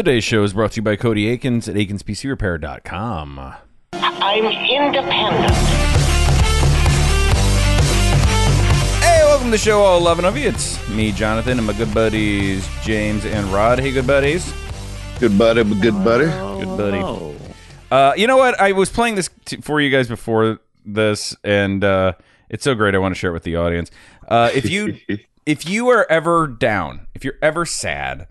Today's show is brought to you by Cody Akins at AkinsPCRepair.com. I'm independent. Hey, welcome to the show, all 11 of you. It's me, Jonathan, and my good buddies, James and Rod. Hey, good buddies. Good buddy, good buddy. Good buddy. Uh, you know what? I was playing this t- for you guys before this, and uh, it's so great. I want to share it with the audience. Uh, if you if you are ever down, if you're ever sad,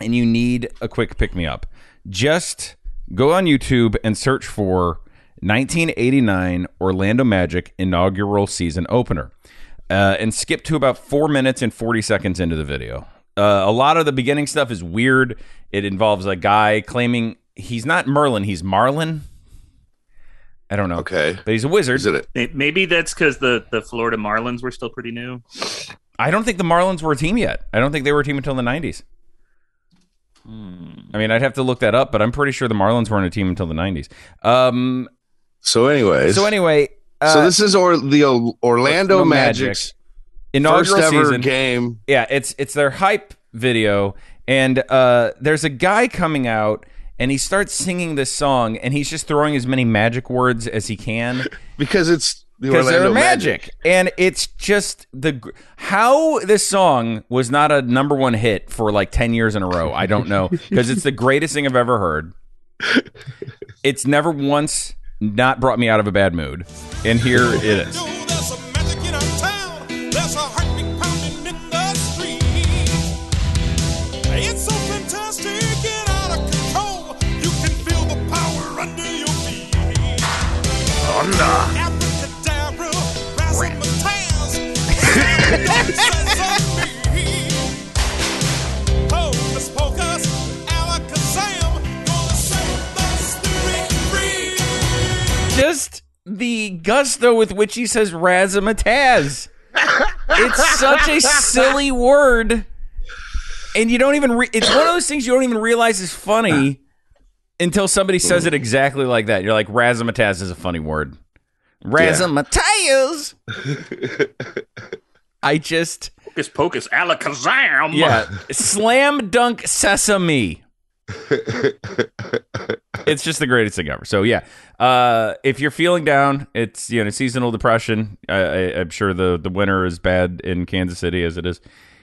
and you need a quick pick me up, just go on YouTube and search for 1989 Orlando Magic inaugural season opener, uh, and skip to about four minutes and 40 seconds into the video. Uh, a lot of the beginning stuff is weird. It involves a guy claiming he's not Merlin, he's Marlin. I don't know. Okay. But he's a wizard. Is it it? Maybe that's because the, the Florida Marlins were still pretty new. I don't think the Marlins were a team yet. I don't think they were a team until the 90s. I mean, I'd have to look that up, but I'm pretty sure the Marlins weren't a team until the 90s. Um, So, anyways. so anyway, uh, so this is or the O- Orlando Magic's Magic. inaugural first ever season. game. Yeah, it's it's their hype video, and uh, there's a guy coming out, and he starts singing this song, and he's just throwing as many magic words as he can. because it's because Orlando they're magic. and it's just the how this song was not a number one hit for like 10 years in a row i don't know. Because it's the greatest thing i've ever heard. It's never once not brought me out of a bad mood. And here it is. Yo, the gusto with which he says razzmatazz. It's such a silly word and you don't even re- it's one of those things you don't even realize is funny until somebody says it exactly like that. You're like razzmatazz is a funny word. Razzmatazz. I just Hocus pocus, alakazam! yeah. Slam dunk sesame it's just the greatest thing ever. So yeah, uh, if you're feeling down, it's you know seasonal depression. I, I, I'm sure the the winter is bad in Kansas City as it is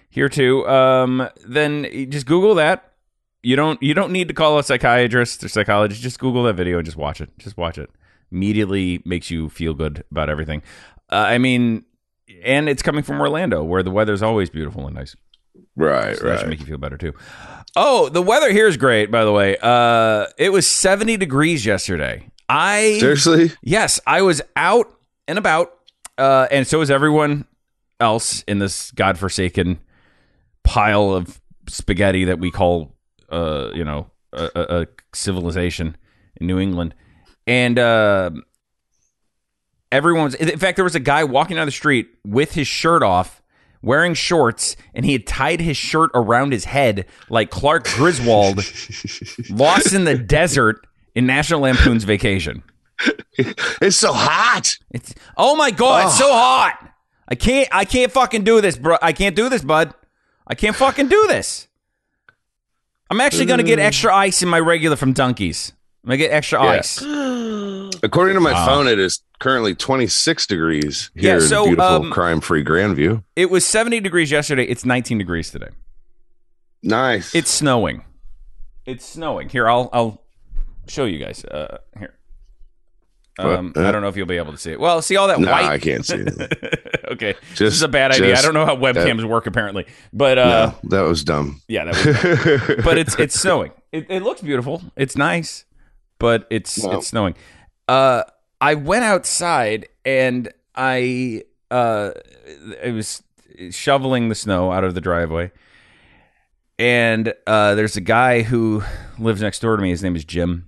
here too. Um, then just Google that. You don't you don't need to call a psychiatrist or psychologist. Just Google that video and just watch it. Just watch it. Immediately makes you feel good about everything. Uh, I mean, and it's coming from Orlando where the weather's always beautiful and nice. Right, So that should make you feel better too. Oh, the weather here is great, by the way. Uh, it was 70 degrees yesterday. I Seriously? yes, I was out and about, uh, and so was everyone else in this godforsaken pile of spaghetti that we call, uh, you know, a, a, a civilization in New England. And uh, everyone was. In fact, there was a guy walking down the street with his shirt off, wearing shorts, and he had tied his shirt around his head like Clark Griswold, lost in the desert in National Lampoon's Vacation. It's so hot. It's oh my god, it's so hot. I can't I can't fucking do this, bro. I can't do this, bud. I can't fucking do this. I'm actually gonna get mm. extra ice in my regular from Dunkies. I'm gonna get extra Yeah. ice. According to my phone, it is currently 26 degrees here Yeah, so, in beautiful, um, crime-free Grandview. It was 70 degrees yesterday. It's 19 degrees today. Nice. It's snowing. It's snowing. Here, I'll I'll show you guys. Uh, here. Um, What? I don't know if you'll be able to see it. Well, see all that no, white. I can't see it. okay, this is a bad idea. I don't know how webcams work apparently, but uh, no, that was dumb. yeah, that was. but it's it's snowing. It, it looks beautiful. It's nice, but it's No. it's snowing. Uh, I went outside and I uh, I was shoveling the snow out of the driveway, and uh, there's a guy who lives next door to me. His name is Jim.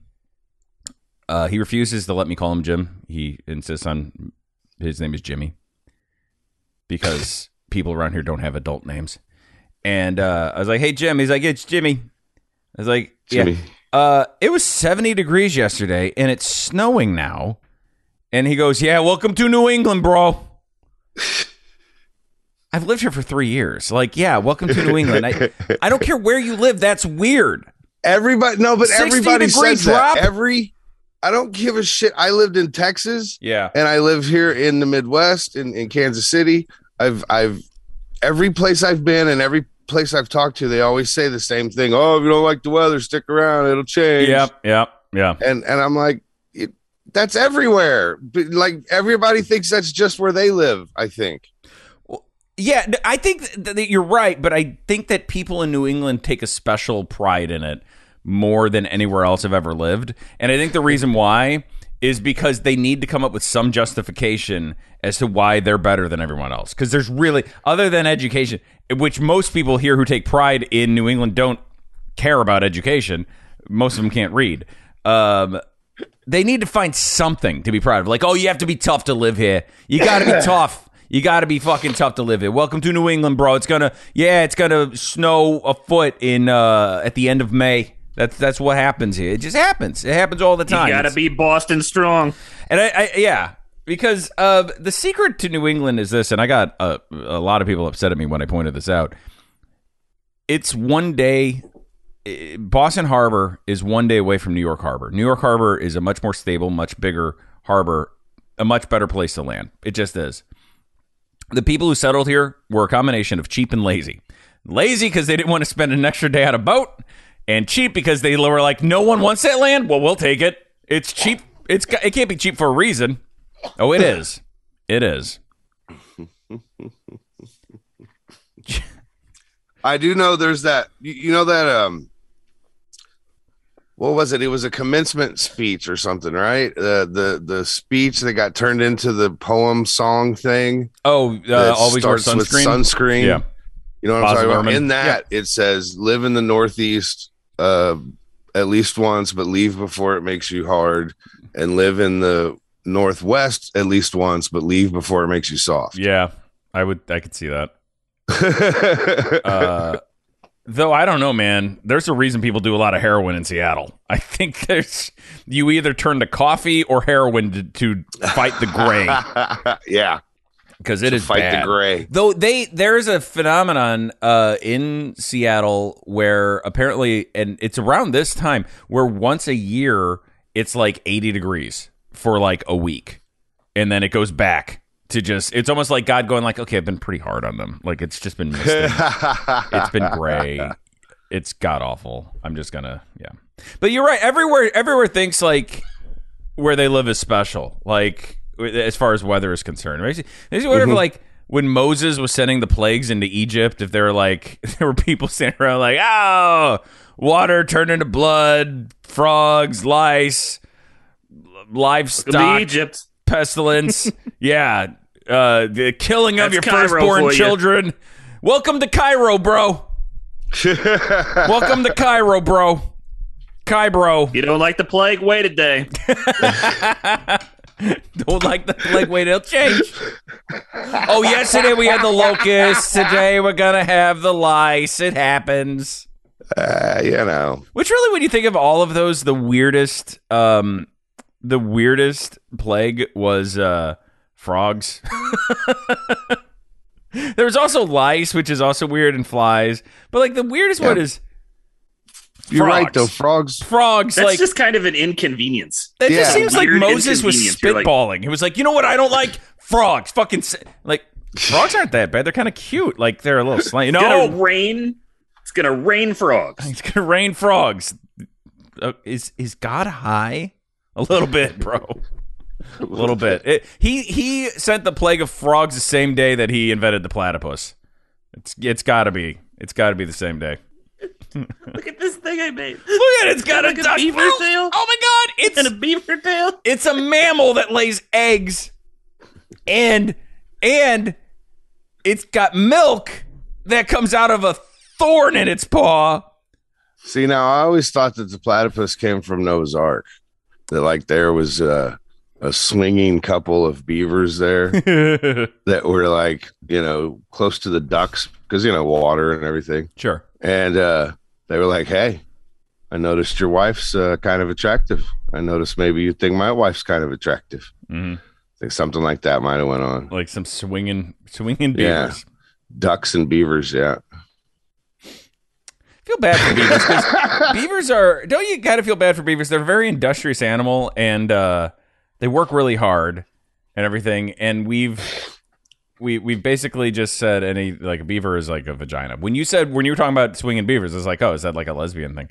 Uh, he refuses to let me call him Jim. He insists on his name is Jimmy because people around here don't have adult names. And uh, I was like, "Hey, Jim." He's like, "It's Jimmy." I was like, Jimmy. Uh, it was 70 degrees yesterday, and it's snowing now. And he goes, "Yeah, welcome to New England, bro." I've lived here for three years. Like, yeah, welcome to New England. I, I don't care where you live. That's weird. Everybody, no, but 60 everybody degree says drop? that. Every, I don't give a shit. I lived in Texas Yeah. and I live here in the Midwest in, in Kansas City. I've, I've, every place I've been and every place I've talked to, they always say the same thing. Oh, if you don't like the weather, stick around. It'll change. Yep. Yep. Yeah. And, and I'm like, it, that's everywhere. But like everybody thinks that's just where they live. I think. Yeah, I think that you're right, but I think that people in New England take a special pride in it more than anywhere else I've ever lived. And I think the reason why is because they need to come up with some justification as to why they're better than everyone else. Because there's really, other than education, which most people here who take pride in New England don't care about education, most of them can't read. Um, they need to find something to be proud of. Like, oh, you have to be tough to live here. You got to be tough. You got to be fucking tough to live here. Welcome to New England, bro. It's gonna, yeah, it's gonna snow a foot in uh at the end of May. That's that's what happens here. It just happens. It happens all the time. You gotta be Boston strong. and I, I yeah, because uh, the secret to New England is this, and I got a, a lot of people upset at me when I pointed this out. It's one day. eh, Boston Harbor is one day away from New York Harbor. New York Harbor is a much more stable, much bigger harbor, a much better place to land. It just is. The people who settled here were a combination of cheap and lazy. Lazy because they didn't want to spend an extra day on a boat, and cheap because they were like, no one wants that land. Well, we'll take it. It's cheap. It's it can't be cheap for a reason. Oh, it is. It is. I do know there's that you, know that um what was it? It was a commencement speech or something, right? Uh, the the speech that got turned into the poem song thing. Oh, uh, always starts with sunscreen. sunscreen. Yeah. You know what Baz I'm talking about? Luhrmann. In that it says live in the northeast uh at least once, but leave before it makes you hard, and live in the northwest at least once, but leave before it makes you soft. Yeah, I would. I could see that. Uh, though I don't know, man. There's a reason people do a lot of heroin in Seattle. I think there's you either turn to coffee or heroin to, to fight the gray yeah, because it is fight bad. the gray. Though they there's a phenomenon uh, in Seattle where apparently, and it's around this time where once a year it's like 80 degrees for like a week, and then it goes back to just. It's almost like God going like, okay, I've been pretty hard on them. Like it's just been misty. it's been gray. It's god awful. I'm just gonna yeah. But you're right. Everywhere everywhere thinks like where they live is special. Like as far as weather is concerned. It makes you, makes you wonder if like when Moses was sending the plagues into Egypt, if there were like there were people standing around like, oh, water turned into blood, frogs, lice, livestock, to Egypt. pestilence. yeah, uh, the killing of That's your Cairo firstborn for you. children. Welcome to Cairo, bro. Welcome to Cairo, bro. Cairo. You don't like the plague? Wait a day. Don't like the like. Wait, it'll change. Oh, yesterday we had the locusts. Today we're gonna have the lice. It happens. Uh, you know, Which really, when you think of all of those, the weirdest, um, the weirdest plague was uh, frogs. there was also lice, which is also weird, and flies. But like the weirdest one is you're right though. Frogs. frogs. That's like just kind of an inconvenience. It just seems like Moses was inconvenience. You're like- spitballing. he was like, you know what? I don't like frogs. Fucking s-" like frogs aren't that bad. They're kind of cute. Like they're a little slang. It's gonna rain. It's gonna rain frogs. it's gonna rain frogs. Uh, is is God high? A little bit, bro. A little bit. It, he he sent the plague of frogs the same day that he invented the platypus. It's it's got to be. It's got to be the same day. Look at this thing I made. Look at it. It's got a Like a duck beaver bill. tail? Oh my god! It's And a beaver tail. it's a mammal that lays eggs and and it's got milk that comes out of a thorn in its paw See, now I always thought that the platypus came from Noah's Ark. That like there was uh, a swinging couple of beavers there that were like you know close to the ducks because you know water and everything, sure and uh, they were like, "Hey, I noticed your wife's uh, kind of attractive. I noticed maybe you think my wife's kind of attractive. hmm I think something like that might have went on. like some swinging swinging Yeah. beavers Ducks and beavers, yeah. feel bad for beavers because beavers are. Don't you gotta feel bad for beavers? They're a very industrious animal and uh, they work really hard and everything. And we've we we've basically just said any like a beaver is like a vagina. When you said when you were talking about swinging beavers, it's like oh, is that like a lesbian thing?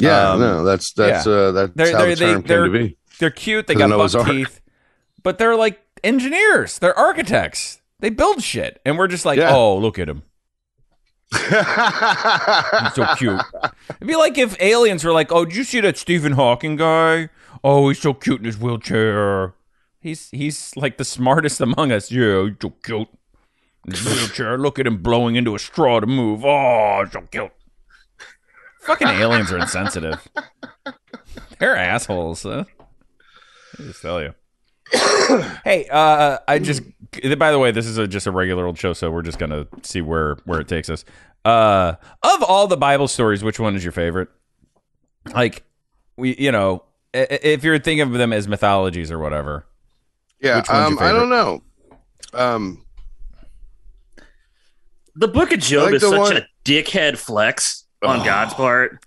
Yeah, Um, no, that's that's yeah. uh, that's They're how they're the term they're came to be. they're cute. They got Noah's buck Ark. teeth, but they're like engineers. They're architects. They build shit, and we're just like, Yeah. oh, look at him. He's so cute. It'd be like if aliens were like, "Oh, did you see that Stephen Hawking guy? Oh, he's so cute in his wheelchair. He's he's like the smartest among us. Yeah, he's so cute wheelchair. Look at him blowing into a straw to move. Oh, so cute." Fucking aliens are insensitive. They're assholes. Huh? I just tell you. hey, uh, I just. By the way, this is a, just a regular old show, so we're just gonna see where where it takes us. Uh, of all the Bible stories, which one is your favorite? Like, we, you know, if you're thinking of them as mythologies or whatever. Yeah, Which one's um, your I don't know. Um, The Book of Job like is such one- a dickhead flex on Oh. God's part.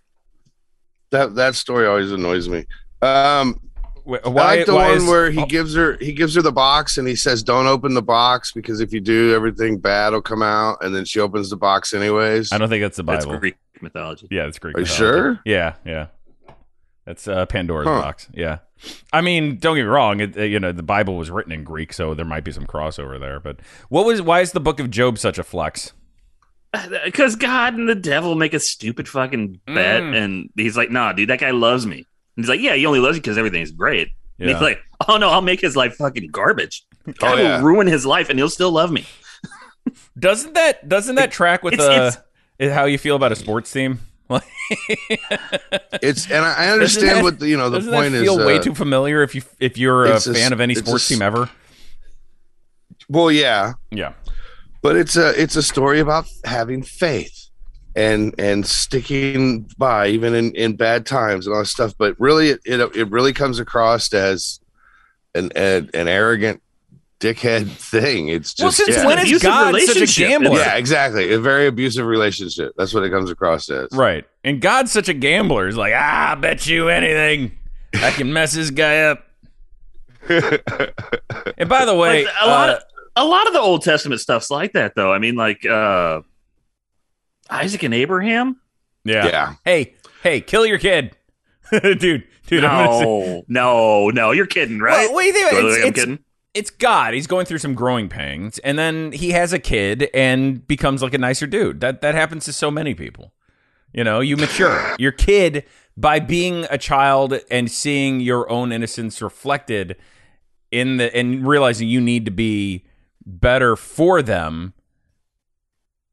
that that story always annoys me. Um, Why? I like the why one is- where he oh, gives her he gives her the box and he says, "Don't open the box because if you do, everything bad will come out." And then she opens the box anyways. I don't think that's the That's Bible. Greek mythology. Yeah, it's Greek. Are you sure? Yeah, yeah. That's uh, Pandora's Huh. box. Yeah. I mean, don't get me wrong. It, you know, the Bible was written in Greek, so there might be some crossover there. But what was? Why is the Book of Job such a flex? Because God and the devil make a stupid fucking bet, Mm. and he's like, "Nah, dude, that guy loves me." And he's like, "Yeah, he only loves you because everything's great." And he's like, "Oh no, I'll make his life fucking garbage. God Oh, yeah. will ruin his life, and he'll still love me." Doesn't that doesn't that track with It's- uh, is how you feel about a sports team? It's and I, understand that- what the, you know. The point feel is, way uh, too familiar if you if you're a it's a- fan of any it's a sports team ever? well, yeah, Yeah. but it's a it's a story about having faith and and sticking by even in in bad times and all that stuff. But really, it it, it really comes across as an an, an arrogant dickhead thing. It's just Well, just since yeah. when is Abusive God such a gambler? yeah, exactly. A very abusive relationship. That's what it comes across as. Right. And God's such a gambler. He's like, ah, I bet you anything. I can mess this guy up. and by the way, Like, a lot uh, of a lot of the Old Testament stuff's like that, though. I mean, like uh, Isaac and Abraham. yeah. yeah. Hey, hey, kill your kid. dude, dude, I'm gonna say- No, no, no. You're kidding, right? Well, what do you think? Totally, It's, I'm it's, kidding. It's God. He's going through some growing pains, and then he has a kid and becomes like a nicer dude. That that happens to so many people. You know, you mature. Your kid by being a child and seeing your own innocence reflected in the and realizing you need to be better for them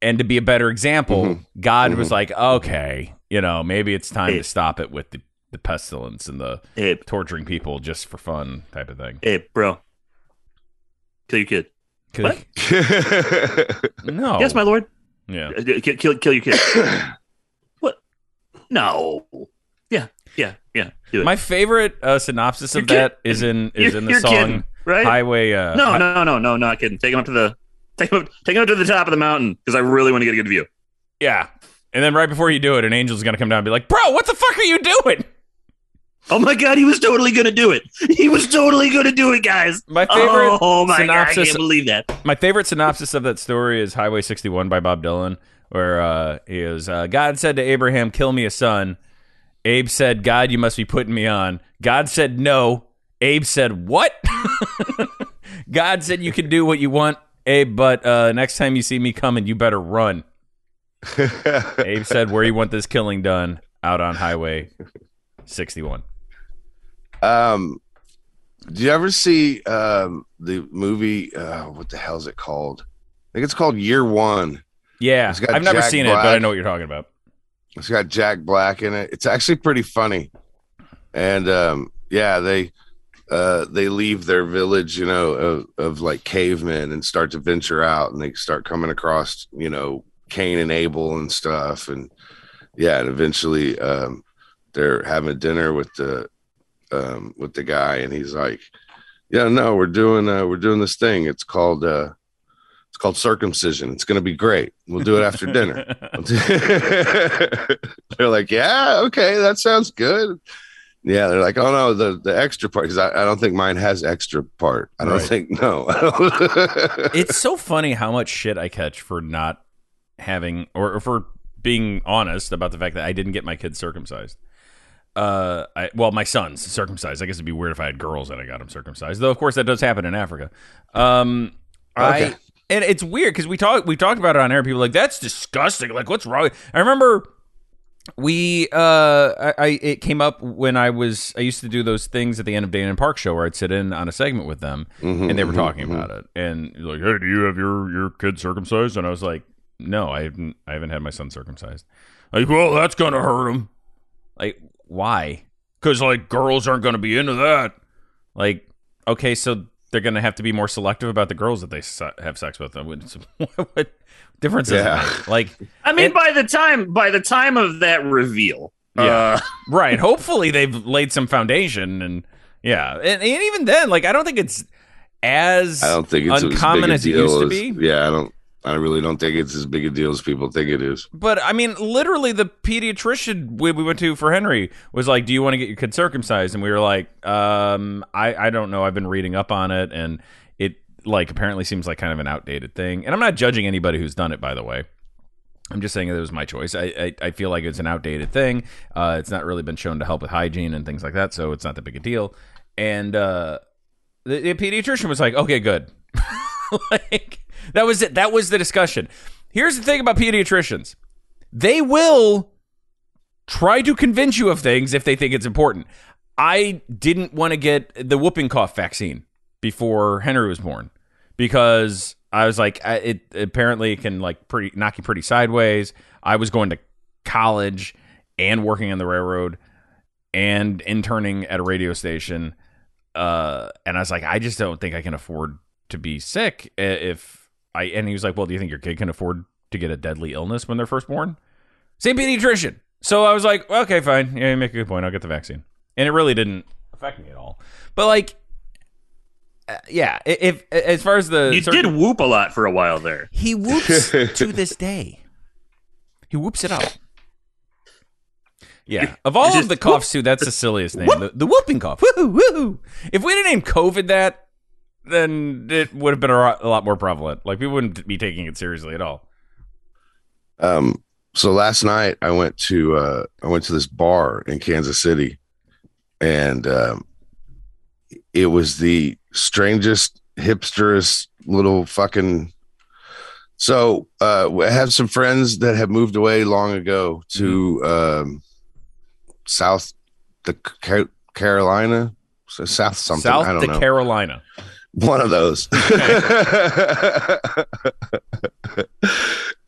and to be a better example. Mhm. God was like, okay, you know, maybe it's time Hey. to stop it with the the pestilence and the Hey, torturing people just for fun type of thing. hey, bro, kill your kid. 'Cause- What? No. Yes, my lord. Yeah. Uh, Kill, kill, kill your kid. what? No. Yeah, yeah, yeah. Do it. My favorite uh, synopsis of You're kidding. that is in is You're- in the you're song kidding, right? Highway. Uh, no, Hi- no, no, no, not kidding. Take him up to the take him up, take him up to the top of the mountain because I really want to get a good view. Yeah. And then right before you do it, an angel's gonna come down and be like, "Bro, what the fuck are you doing?" Oh my god, he was totally gonna do it. He was totally gonna do it, guys. My favorite Oh my god, I synopsis- can't believe that. My favorite synopsis of that story is Highway 61 by Bob Dylan, where uh, he is uh, God said to Abraham, "Kill me a son." Abe said, "God, you must be putting me on." God said, "No." Abe said, "What?" God said, "You can do what you want, Abe, but uh, next time you see me coming, you better run." Abe said, "Where you want this killing done? Out on Highway 61." Um, do you ever see um the movie? Uh, what the hell is it called? I think it's called Year One. Yeah, I've never Jack seen it, but I know what you're talking about. It's got Jack Black in it. It's actually pretty funny, and um, yeah, they uh, they leave their village, you know, of, of like cavemen and start to venture out, and they start coming across, you know, Cain and Abel and stuff, and yeah, and eventually um, they're having dinner with the um, with the guy, and he's like, "Yeah, no, we're doing uh, we're doing this thing. It's called uh, it's called circumcision. It's going to be great. We'll do it after dinner. they're like, yeah, okay, that sounds good. Yeah, they're like, oh no, the the extra part because I, I don't think mine has extra part. I don't Right. think no. it's so funny how much shit I catch for not having or, or for being honest about the fact that I didn't get my kids circumcised. Uh, I well, my son's circumcised. I guess it'd be weird if I had girls and I got them circumcised. Though, of course, that does happen in Africa. Um, Okay. I and it's weird because we talk we talked about it on air. People are like that's disgusting. Like, what's wrong? I remember we uh I, I it came up when I was I used to do those things at the end of Dan and Park show where I'd sit in on a segment with them Mhm, and they were mhm, talking mhm. about it and like hey do you have your your kid circumcised and I was like no I haven't I haven't had my son circumcised like well that's gonna hurt him like why because like girls aren't gonna be into that like okay so they're gonna have to be more selective about the girls that they se- have sex with what, what difference does Yeah. it like I mean, It- by the time by the time of that reveal, Yeah. uh, right hopefully they've laid some foundation and yeah and, and even then like i don't think it's as I don't think it's uncommon as, as it used deal to be Yeah, I don't. I really don't think it's as big a deal as people think it is. but i mean literally the pediatrician we, we went to for henry was like do you want to get your kid circumcised and we were like um i i don't know i've been reading up on it and it like apparently seems like kind of an outdated thing and i'm not judging anybody who's done it by the way I'm just saying that it was my choice. I, I, I feel like it's an outdated thing. Uh, it's not really been shown to help with hygiene and things like that, so it's not that big a deal. And uh, the, the pediatrician was like, "Okay, good." like that was it. That was the discussion. Here's the thing about pediatricians: they will try to convince you of things if they think it's important. I didn't want to get the whooping cough vaccine before Henry was born because I was like, I- it apparently can like pretty knock you pretty sideways. I was going to college and working on the railroad and interning at a radio station, uh, and I was like, I just don't think I can afford to be sick if I. And he was like, Well, do you think your kid can afford to get a deadly illness when they're first born? Same pediatrician. So I was like, okay, fine. Yeah, you make a good point. I'll get the vaccine. And it really didn't affect me at all. But like, uh, yeah, i- if, as far as the you circuit- did whoop a lot for a while there. he whoops to this day. He whoops it up. Yeah, of all just of the coughs too, that's the silliest name. The, the whooping cough. Woohoo, woohoo. If we'd have named COVID that, then it would have been a lot, a lot more prevalent. Like people wouldn't be taking it seriously at all. Um, so last night I went to uh, I went to this bar in Kansas City, and um, it was the strangest, hipsterest little fucking. So uh, I have some friends that have moved away long ago to um, South the Carolina, so South something. I South don't to know. Carolina. One of those.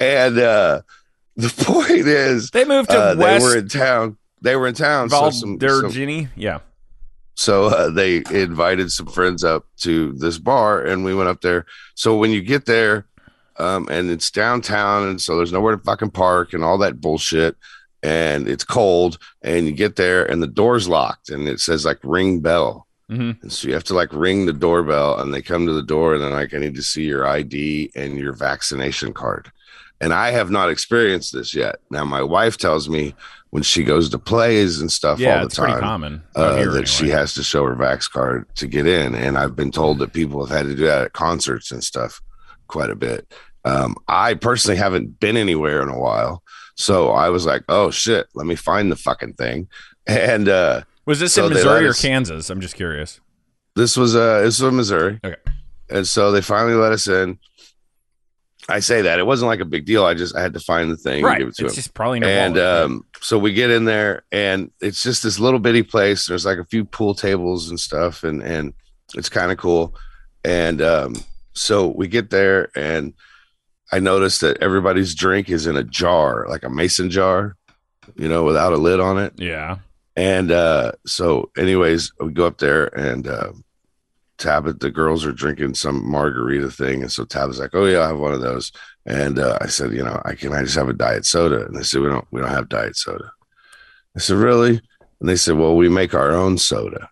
and uh, the point is, They moved to uh, they were in town. They were in town. So, some, some- Valdirgini. Yeah. so uh, they invited some friends up to this bar, and we went up there. So when you get there, um, and it's downtown, and so there's nowhere to fucking park and all that bullshit. And it's cold, and you get there, and the door's locked, and it says like ring bell. Hmm And so you have to like ring the doorbell and they come to the door and they're like, I need to see your ID and your vaccination card. And I have not experienced this yet. Now, my wife tells me when she goes to plays and stuff Yeah, all the it's pretty time common. uh, that she has to show her vax card to get in. And I've been told that people have had to do that at concerts and stuff quite a bit. Um, I personally haven't been anywhere in a while. So I was like, oh shit, let me find the fucking thing. And uh, Was this so in Missouri or us- Kansas? I'm just curious. this was uh this was Missouri. Okay. And so they finally let us in. I say that it wasn't like a big deal. I just I had to find the thing Right. and give it to It's him. just probably And um, so we get in there, and it's just this little bitty place. There's like a few pool tables and stuff, and and it's kind of cool. And um, so we get there, and I noticed that everybody's drink is in a jar, like a mason jar, you know, without a lid on it. yeah. And uh, so, anyways, we go up there and uh, Tabit, the girls are drinking some margarita thing. And so Tabit's like, Oh, yeah, I have one of those. And uh, I said, You know, I can I just have a diet soda? And they said, We don't, we don't have diet soda. I said, Really? And they said, Well, we make our own soda.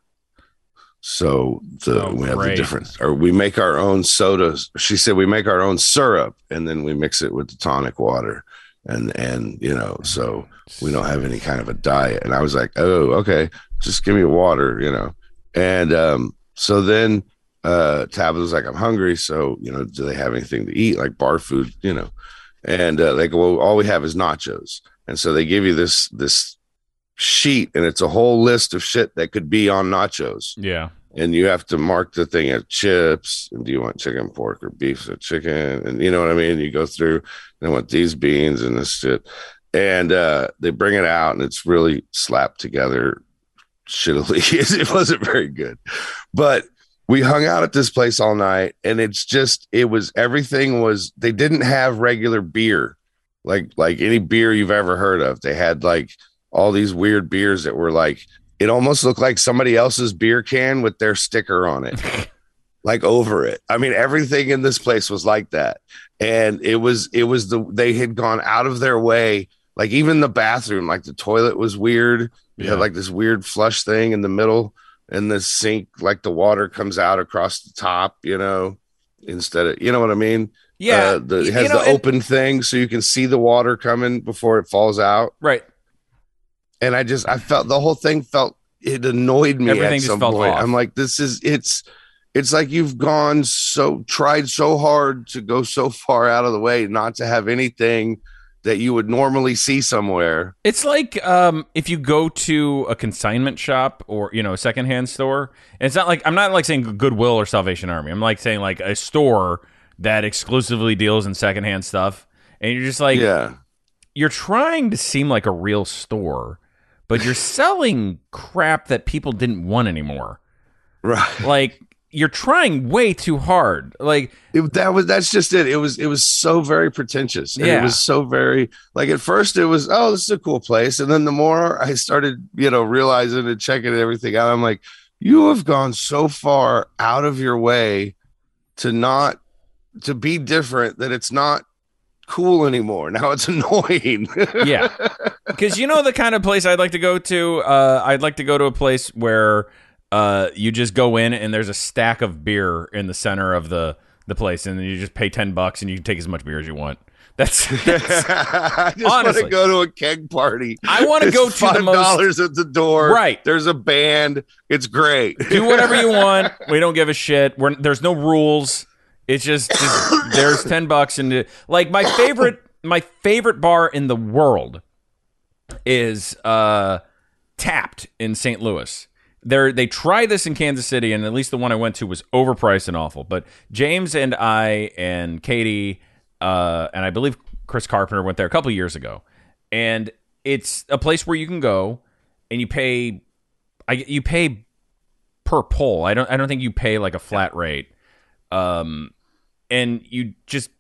So the Oh, we have the difference, or we make our own sodas. She said we make our own syrup and then we mix it with the tonic water, and and you know, so we don't have any kind of a diet. And I was like, oh, okay, just give me water, you know. And um, so then uh, Tabitha was like, I'm hungry, so you know, do they have anything to eat, like bar food, you know? And uh, they go, well, all we have is nachos, and so they give you this this sheet, and it's a whole list of shit that could be on nachos Yeah. And you have to mark the thing as chips and do you want chicken pork or beef so chicken? And you know what i mean? You go through and want these beans and this shit. And uh they bring it out and it's really slapped together shittily. It wasn't very good. But we hung out at this place all night and it's just it was everything was they didn't have regular beer. Like like any beer you've ever heard of. They had like all these weird beers that were like it almost looked like somebody else's beer can with their sticker on it like over it i mean everything in this place was like that and it was it was the they had gone out of their way like even the bathroom like the toilet was weird you Yeah. had like this weird flush thing in the middle and the sink like the water comes out across the top you know instead of you know what i mean Yeah. uh, the, it has you know, the open thing so you can see the water coming before it falls out right. And I just I felt the whole thing felt it annoyed me Everything at just some felt point. off. I'm like, this is it's it's like you've gone so tried so hard to go so far out of the way not to have anything that you would normally see somewhere. It's like um, if you go to a consignment shop or you know a secondhand store. And it's not like I'm not like saying Goodwill or Salvation Army. I'm like saying like a store that exclusively deals in secondhand stuff. And you're just like yeah. you're trying to seem like a real store, but you're selling crap that people didn't want anymore. Right. Like you're trying way too hard. Like It, that was that's just it. It was it was so very pretentious. And Yeah. it was so very like at first it was, oh, this is a cool place. And then the more I started, you know, realizing and checking everything out, I'm like, you have gone so far out of your way to not to be different that it's not cool anymore. Now it's annoying. yeah because you know the kind of place i'd like to go to uh, i'd like to go to a place where uh, you just go in and there's a stack of beer in the center of the the place and then you just pay 10 bucks and you can take as much beer as you want that's, that's I just want to go to a keg party. I wanna go to the most- dollars at the door. Right. There's a band. It's great. do whatever you want we don't give a shit We're, there's no rules it's just, just there's 10 bucks and like my favorite my favorite bar in the world is uh tapped in st louis they they try this in kansas city and at least the one i went to was overpriced and awful but james and i and katie uh and i believe chris carpenter went there a couple years ago and it's a place where you can go and you pay I, you pay per pull. I don't I don't think you pay like a flat rate. Um and you just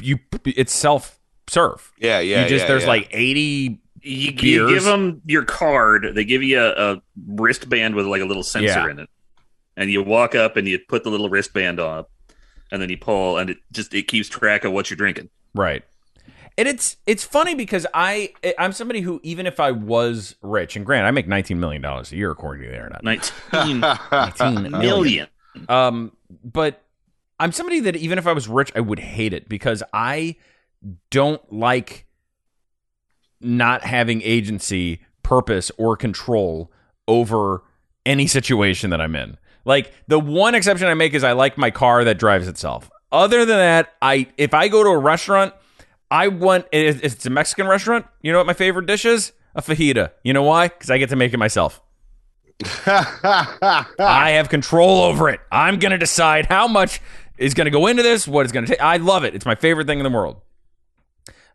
you it's self serve. Yeah, yeah. you just yeah, there's yeah. like 80 You, you give them your card. They give you a, a wristband with like a little sensor Yeah. in it, and you walk up and you put the little wristband on, and then you pull, and it just it keeps track of what you're drinking. Right. And it's it's funny because I I'm somebody who even if I was rich and grant I make 19 million dollars a year according to the internet. Nineteen 19 million. Um, but I'm somebody that even if I was rich, I would hate it because I don't like not having agency, purpose, or control over any situation that I'm in. Like the one exception I make is I like my car that drives itself. Other than that, I if I go to a restaurant, I want if it's a Mexican restaurant. You know what my favorite dish is? A fajita. You know why? Because I get to make it myself. I have control over it. I'm going to decide how much is going to go into this, what it's going to take. I love it. It's my favorite thing in the world.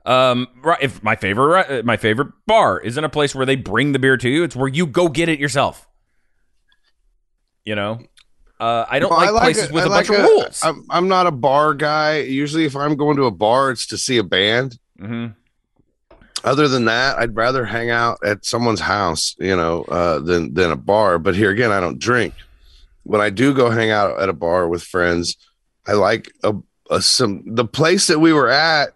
Um, right. If my favorite, uh, my favorite bar isn't a place where they bring the beer to you, it's where you go get it yourself. You know, uh, I don't Well, like, I places it- with I a bunch like of rules. I'm, I'm not a bar guy. Usually, if I'm going to a bar, it's to see a band. hmm Other than that, I'd rather hang out at someone's house, you know, uh, than than a bar. But here again, I don't drink. When I do go hang out at a bar with friends, I like a, a some the place that we were at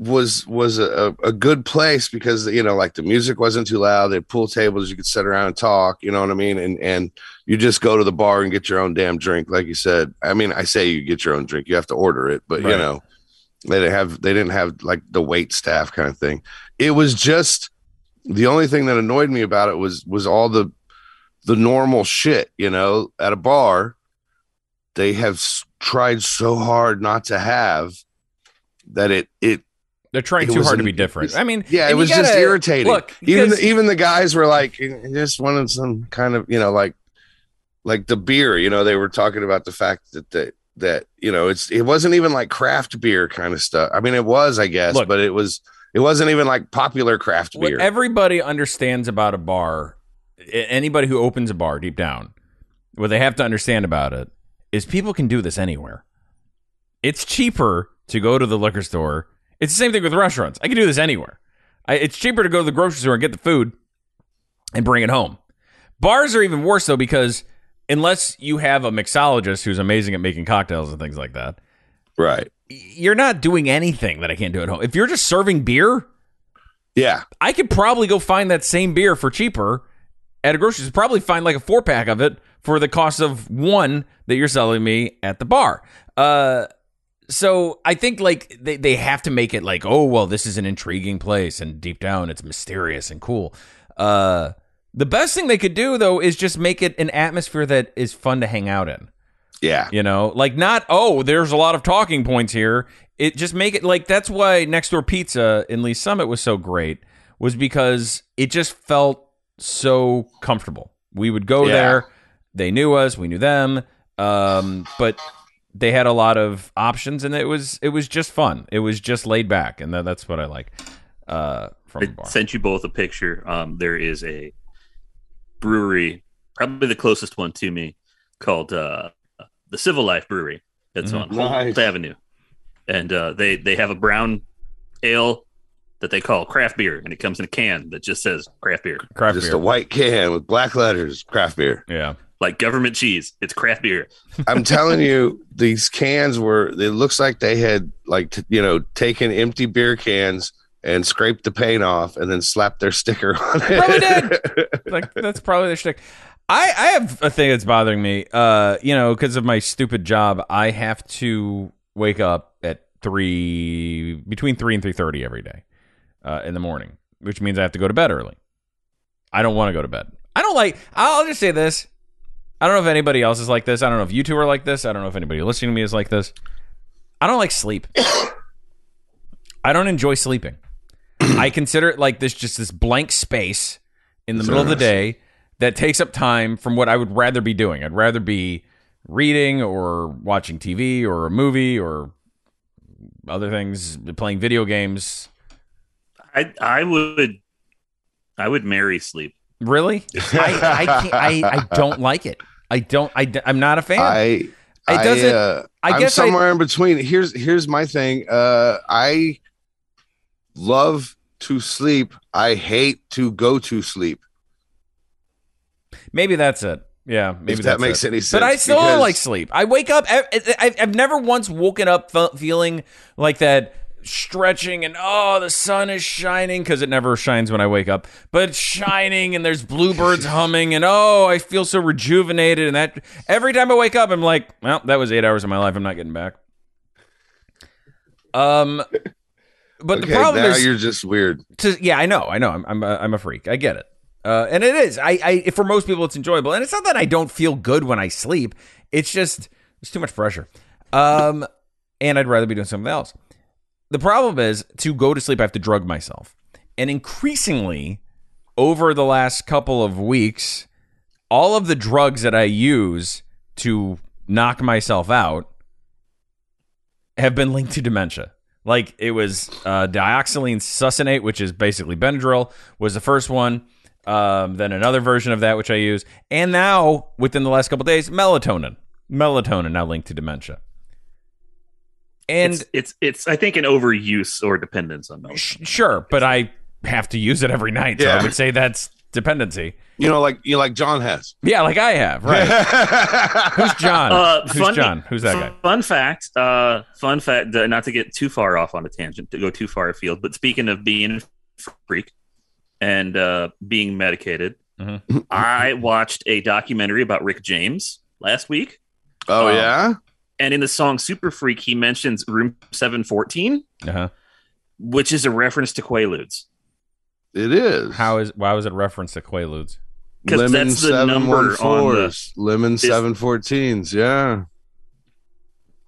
was was a, a good place because you know like the music wasn't too loud. They had pool tables. You could sit around and talk you know what i mean? And and you just go to the bar and get your own damn drink like you said. I mean i say you get your own drink. You have to order it but you know they didn't have they didn't have like the wait staff kind of thing. It was just the only thing that annoyed me about it was was all the the normal shit you know? At a bar they have tried so hard not to have that it it They're trying It too hard to be different. I mean, yeah it was just gotta- irritating Look, even the, even the guys were like just wanted some kind of you know like like the beer you know they were talking about the fact that that that you know it's it wasn't even like craft beer kind of stuff i mean it was i guess Look. but it was it wasn't even like popular craft what beer everybody understands about a bar, anybody who opens a bar deep down, what they have to understand about it is people can do this anywhere. It's cheaper to go to the liquor store. It's the same thing with restaurants. I can do this anywhere. I, it's cheaper to go to the grocery store and get the food and bring it home. Bars are even worse though because unless you have a mixologist who's amazing at making cocktails and things like that, right you're not doing anything that I can't do at home. If you're just serving beer, yeah I could probably go find that same beer for cheaper at a grocery store. Probably find like a four pack of it for the cost of one that you're selling me at the bar. Uh, so I think like they, they have to make it like, oh well, this is an intriguing place, and deep down it's mysterious and cool. Uh, the best thing they could do though is just make it an atmosphere that is fun to hang out in. yeah You know, like not oh, there's a lot of talking points here. It just make it like that's why next door pizza in Lee Summit was so great was because it just felt so comfortable. We would go Yeah. there, they knew us, we knew them, um, but they had a lot of options, and it was it was just fun. It was just laid back, and that, that's what I like uh, from a I bar. sent you both a picture. Um, there is a brewery, probably the closest one to me, called uh, the Civil Life Brewery. It's Mhm. on Holt Avenue, and uh, they they have a brown ale that they call craft beer, and it comes in a can that just says craft beer, Craft just beer. a white can with black letters craft beer yeah, like government cheese. It's craft beer. I'm telling you, these cans were. It looks like they had like t- you know taken empty beer cans and scraped the paint off and then slapped their sticker on it. Probably did. like that's probably their shtick. I, I have a thing that's bothering me. Uh, you know, because of my stupid job, I have to wake up at three between three and three thirty every day uh, in the morning, which means I have to go to bed early. I don't want to go to bed. I don't like. I'll just say this. I don't know if anybody else is like this. I don't know if you two are like this. I don't know if anybody listening to me is like this. I don't like sleep. I don't enjoy sleeping. I consider it like this just this blank space in the middle of the day that takes up time from what I would rather be doing. I'd rather be reading or watching TV or a movie or other things, playing video games. I I would I would marry sleep. Really? I I, can't, I I don't like it. I don't. I I'm not a fan. I. It I, doesn't- uh, I I'm guess I- somewhere in between. Here's here's my thing. Uh, I love to sleep. I hate to go to sleep. maybe that's it. Yeah, maybe that makes it. any sense. But I still because- like sleep. I wake up. I, I, I've never once woken up fe- feeling like that stretching and oh the sun is shining because it never shines when I wake up but it's shining and there's bluebirds humming and oh I feel so rejuvenated and that every time I wake up I'm like well that was eight hours of my life. I'm not getting back. Um but Okay, the problem now is you're just weird. to yeah i know i know. I'm i'm a, I'm a freak. I get it. Uh, and it is. I, I for most people it's enjoyable. And it's not that i don't feel good when i sleep. It's just it's too much pressure. Um and i'd rather be doing something else the problem is to go to sleep i have to drug myself and increasingly over the last couple of weeks all of the drugs that i use to knock myself out have been linked to dementia. Like it was uh, doxylamine succinate, which is basically Benadryl, was the first one. Um, then another version of that, which I use, and now within the last couple days, melatonin. Melatonin now linked to dementia. And it's, it's it's I think an overuse or dependence on those. sh- sure, but I have to use it every night. So Yeah. I would say that's dependency. You know, like you know, like John has. Yeah, like I have. Right. Who's John? Uh, Who's funny- John? Who's that guy? Fun fact. Uh, fun fact. uh, Not to get too far off on a tangent, to go too far afield. But speaking of being freak and uh, being medicated, Mhm. I watched a documentary about Rick James last week, Oh Um, yeah. And in the song "Super Freak," he mentions Room Seven Fourteen, Uh-huh. which is a reference to Quaaludes. It is. How is why was it a reference to Quaaludes? 'Cause Because that's the number on the- Lemon This- 714s. Yeah.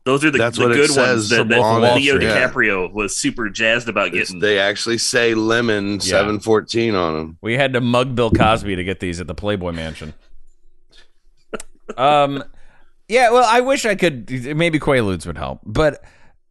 Those are the, That's the what it good says ones that, that on Leo it, yeah. DiCaprio was super jazzed about It's- getting. they actually say lemon 714 on them. We had to mug Bill Cosby to get these at the Playboy Mansion. um, yeah. Well, I wish I could. Maybe Quaaludes would help, but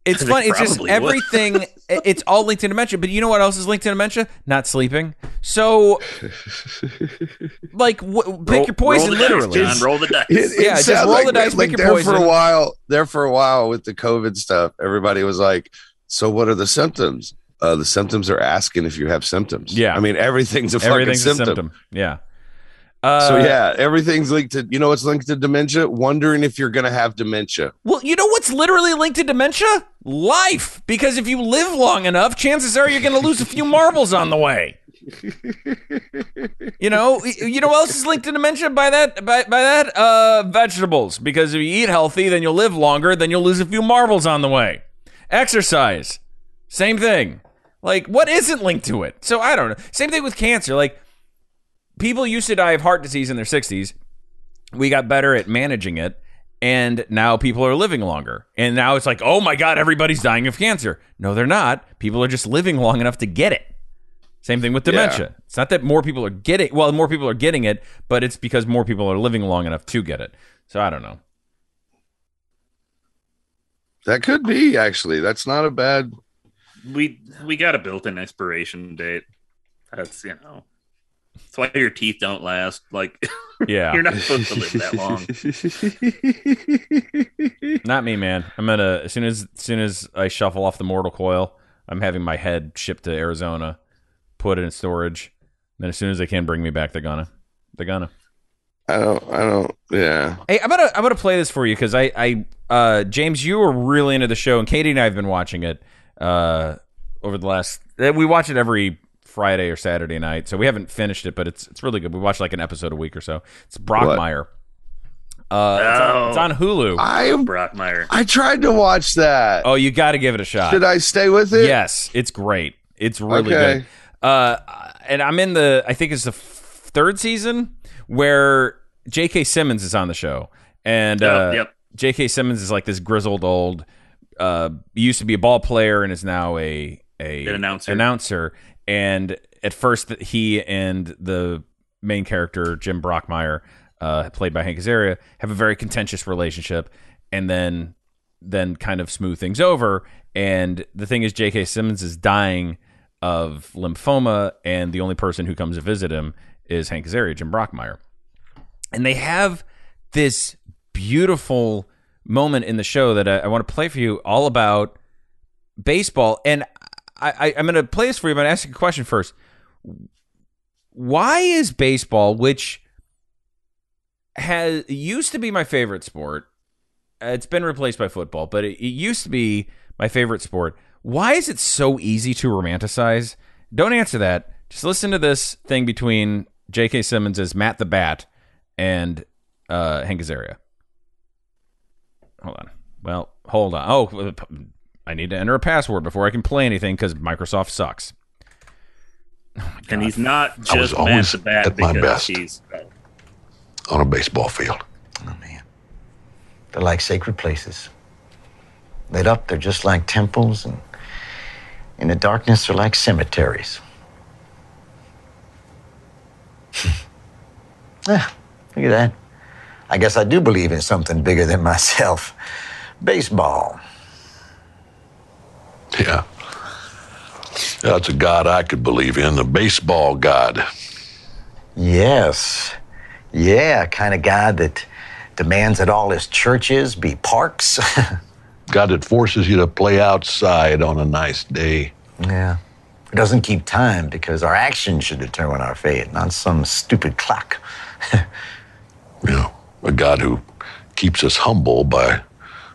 it's They fun. It's just everything. it's all linked to dementia. But you know what else is linked to dementia? Not sleeping. So, like, w- pick your poison. roll the dice, literally. John, roll the dice. Yeah, just sounds roll the dice, like pick your there poison. for a while. There for a while with the COVID stuff, everybody was like, "So what are the symptoms?" Uh, the symptoms are asking if you have symptoms. Yeah. I mean everything's a Everything's fucking a symptom. symptom. Yeah. Uh, so yeah, everything's linked to you know what's linked to dementia. Wondering if you're gonna have dementia. Well, you know what's literally linked to dementia? Life. Because if you live long enough, chances are you're going to lose a few marbles on the way. you know, you know what else is linked to dementia by that by, by that uh vegetables because if you eat healthy, then you'll live longer, then you'll lose a few marbles on the way. Exercise. Same thing. Like what isn't linked to it? So I don't know. Same thing with cancer. Like people used to die of heart disease in their 60s we got better at managing it and now people are living longer and now it's like oh my god everybody's dying of cancer no they're not people are just living long enough to get it same thing with Yeah. dementia it's not that more people are getting well more people are getting it but it's because more people are living long enough to get it so i don't know That could be actually. That's not a bad. we we got a built-in expiration date. That's you know, that's why your teeth don't last. Like yeah you're not supposed to live that long. not me man i'm gonna as soon as as soon as i shuffle off the mortal coil i'm having my head shipped to arizona put it in storage then as soon as they can bring me back they're gonna they're gonna I don't. I don't. Yeah. Hey, I'm gonna I'm gonna play this for you because I I uh, James, you were really into the show, and Katie and I have been watching it uh, over the last. uh, We watch it every Friday or Saturday night, so we haven't finished it, but it's it's really good. We watch like an episode a week or so. It's Brockmire. Uh, it's, on, it's on Hulu. I am Brockmire. I tried to watch that. oh, you got to give it a shot. Should I stay with it? Yes, it's great. It's really Okay. good. Uh, and I'm in the I think it's the f- third season where J.K. Simmons is on the show, and Yep, uh, yep. J.K. Simmons is like this grizzled old. Uh, used to be a ball player and is now a a An announcer. Announcer, and at first he and the main character Jim Brockmire, uh, played by Hank Azaria, have a very contentious relationship, and then then kind of smooth things over. And the thing is, J.K. Simmons is dying of lymphoma, and the only person who comes to visit him is Hank Azaria, Jim Brockmire. And they have this beautiful moment in the show that I, I want to play for you, all about baseball. And I, I, I'm going to play this for you, but ask you a question first. Why is baseball, which has used to be my favorite sport, it's been replaced by football, but it, it used to be my favorite sport. Why is it so easy to romanticize? Don't answer that. Just listen to this thing between J.K. Simmons as Matt the Bat and uh, Hank Azaria. Hold on. Well, hold on. Oh, I need to enter a password before I can play anything because Microsoft sucks. and he's not I was just always Matt the Bat at my best. he's on a baseball field. Oh, man. They're like sacred places. Lit up, they're just like temples, and in the darkness, they're like cemeteries. ah, look at that. I guess I do believe in something bigger than myself baseball. Yeah. That's a God I could believe in, the baseball God. Yes. Yeah, kind of God that demands that all his churches be parks. God that forces you to play outside on a nice day. yeah. who doesn't keep time because our actions should determine our fate, not some stupid clock. yeah. a God who keeps us humble by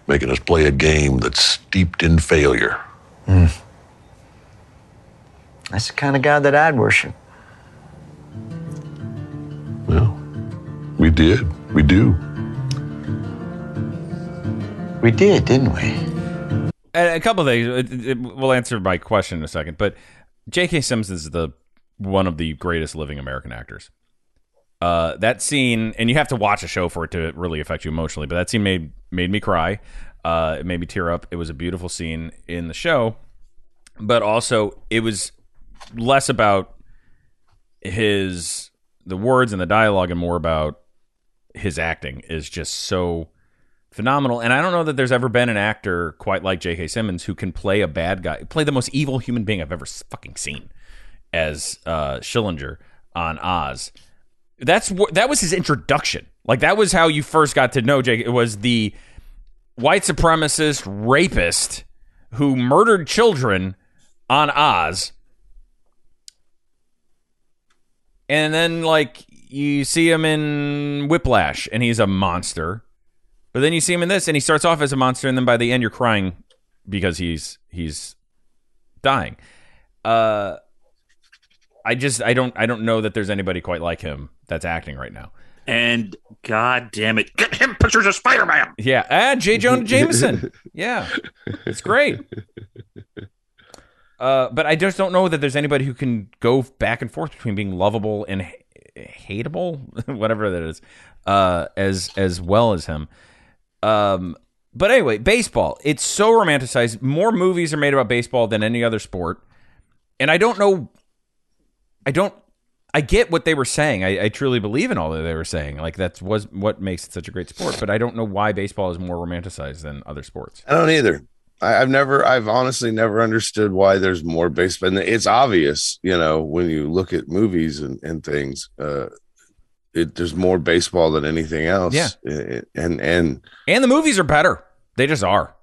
making us play a game that's steeped in failure. That's the kind of God that I'd worship. Well, we did. We do. We did, didn't we? And a couple of things. It- it- We'll answer my question in a second, but J.K. Simmons is the one of the greatest living American actors. Uh, that scene, and you have to watch a show for it to really affect you emotionally. But that scene made made me cry. Uh, it made me tear up. It was a beautiful scene in the show, but also it was less about his the words and the dialogue, and more about his acting is just so phenomenal. And I don't know that there's ever been an actor quite like J.K. Simmons who can play a bad guy, play the most evil human being I've ever fucking seen as uh, Schillinger on Oz. That's what that was his introduction. Like that was how you first got to know Jake. It was the white supremacist rapist who murdered children on Oz. And then like you see him in Whiplash and he's a monster. But then you see him in this and he starts off as a monster and then by the end you're crying because he's he's dying. Uh I just I don't I don't know that there's anybody quite like him that's acting right now. And god damn it, get him pictures of Spider Man. Yeah, ah, J. Jonah Jameson. Yeah, it's great. Uh, but I just don't know that there's anybody who can go back and forth between being lovable and ha- hateable, whatever that is, uh, as as well as him. Um, but anyway, baseball. It's so romanticized. More movies are made about baseball than any other sport, and I don't know. I don't. I get what they were saying. I, I truly believe in all that they were saying. Like that's was what makes it such a great sport. But I don't know why baseball is more romanticized than other sports. I don't either. I, I've never, I've honestly never understood why there's more baseball. And it's obvious, you know, when you look at movies and, and things, uh, it, there's more baseball than anything else. Yeah. It- and, and And the movies are better. They just are.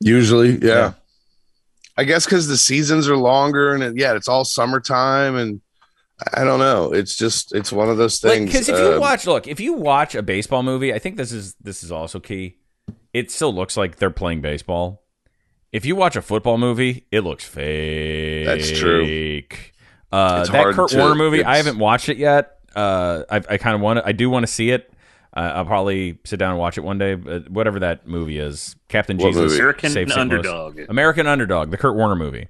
usually, yeah. Yeah. I guess because the seasons are longer and it, yeah, it's all summertime. And I don't know. It's just, it's one of those things. Because if you uh, watch, look, if you watch a baseball movie, I think this is this is also key. It still looks like they're playing baseball. If you watch a football movie, it looks fake. That's true. Uh, that hard Kurt to- Warner movie, I haven't watched it yet. Uh, I, I kind of want to. I do want to see it. Uh, I'll probably sit down and watch it one day. But whatever that movie is, Captain What Jesus, movie? American Saved St. Louis. Underdog. American Underdog, the Kurt Warner movie.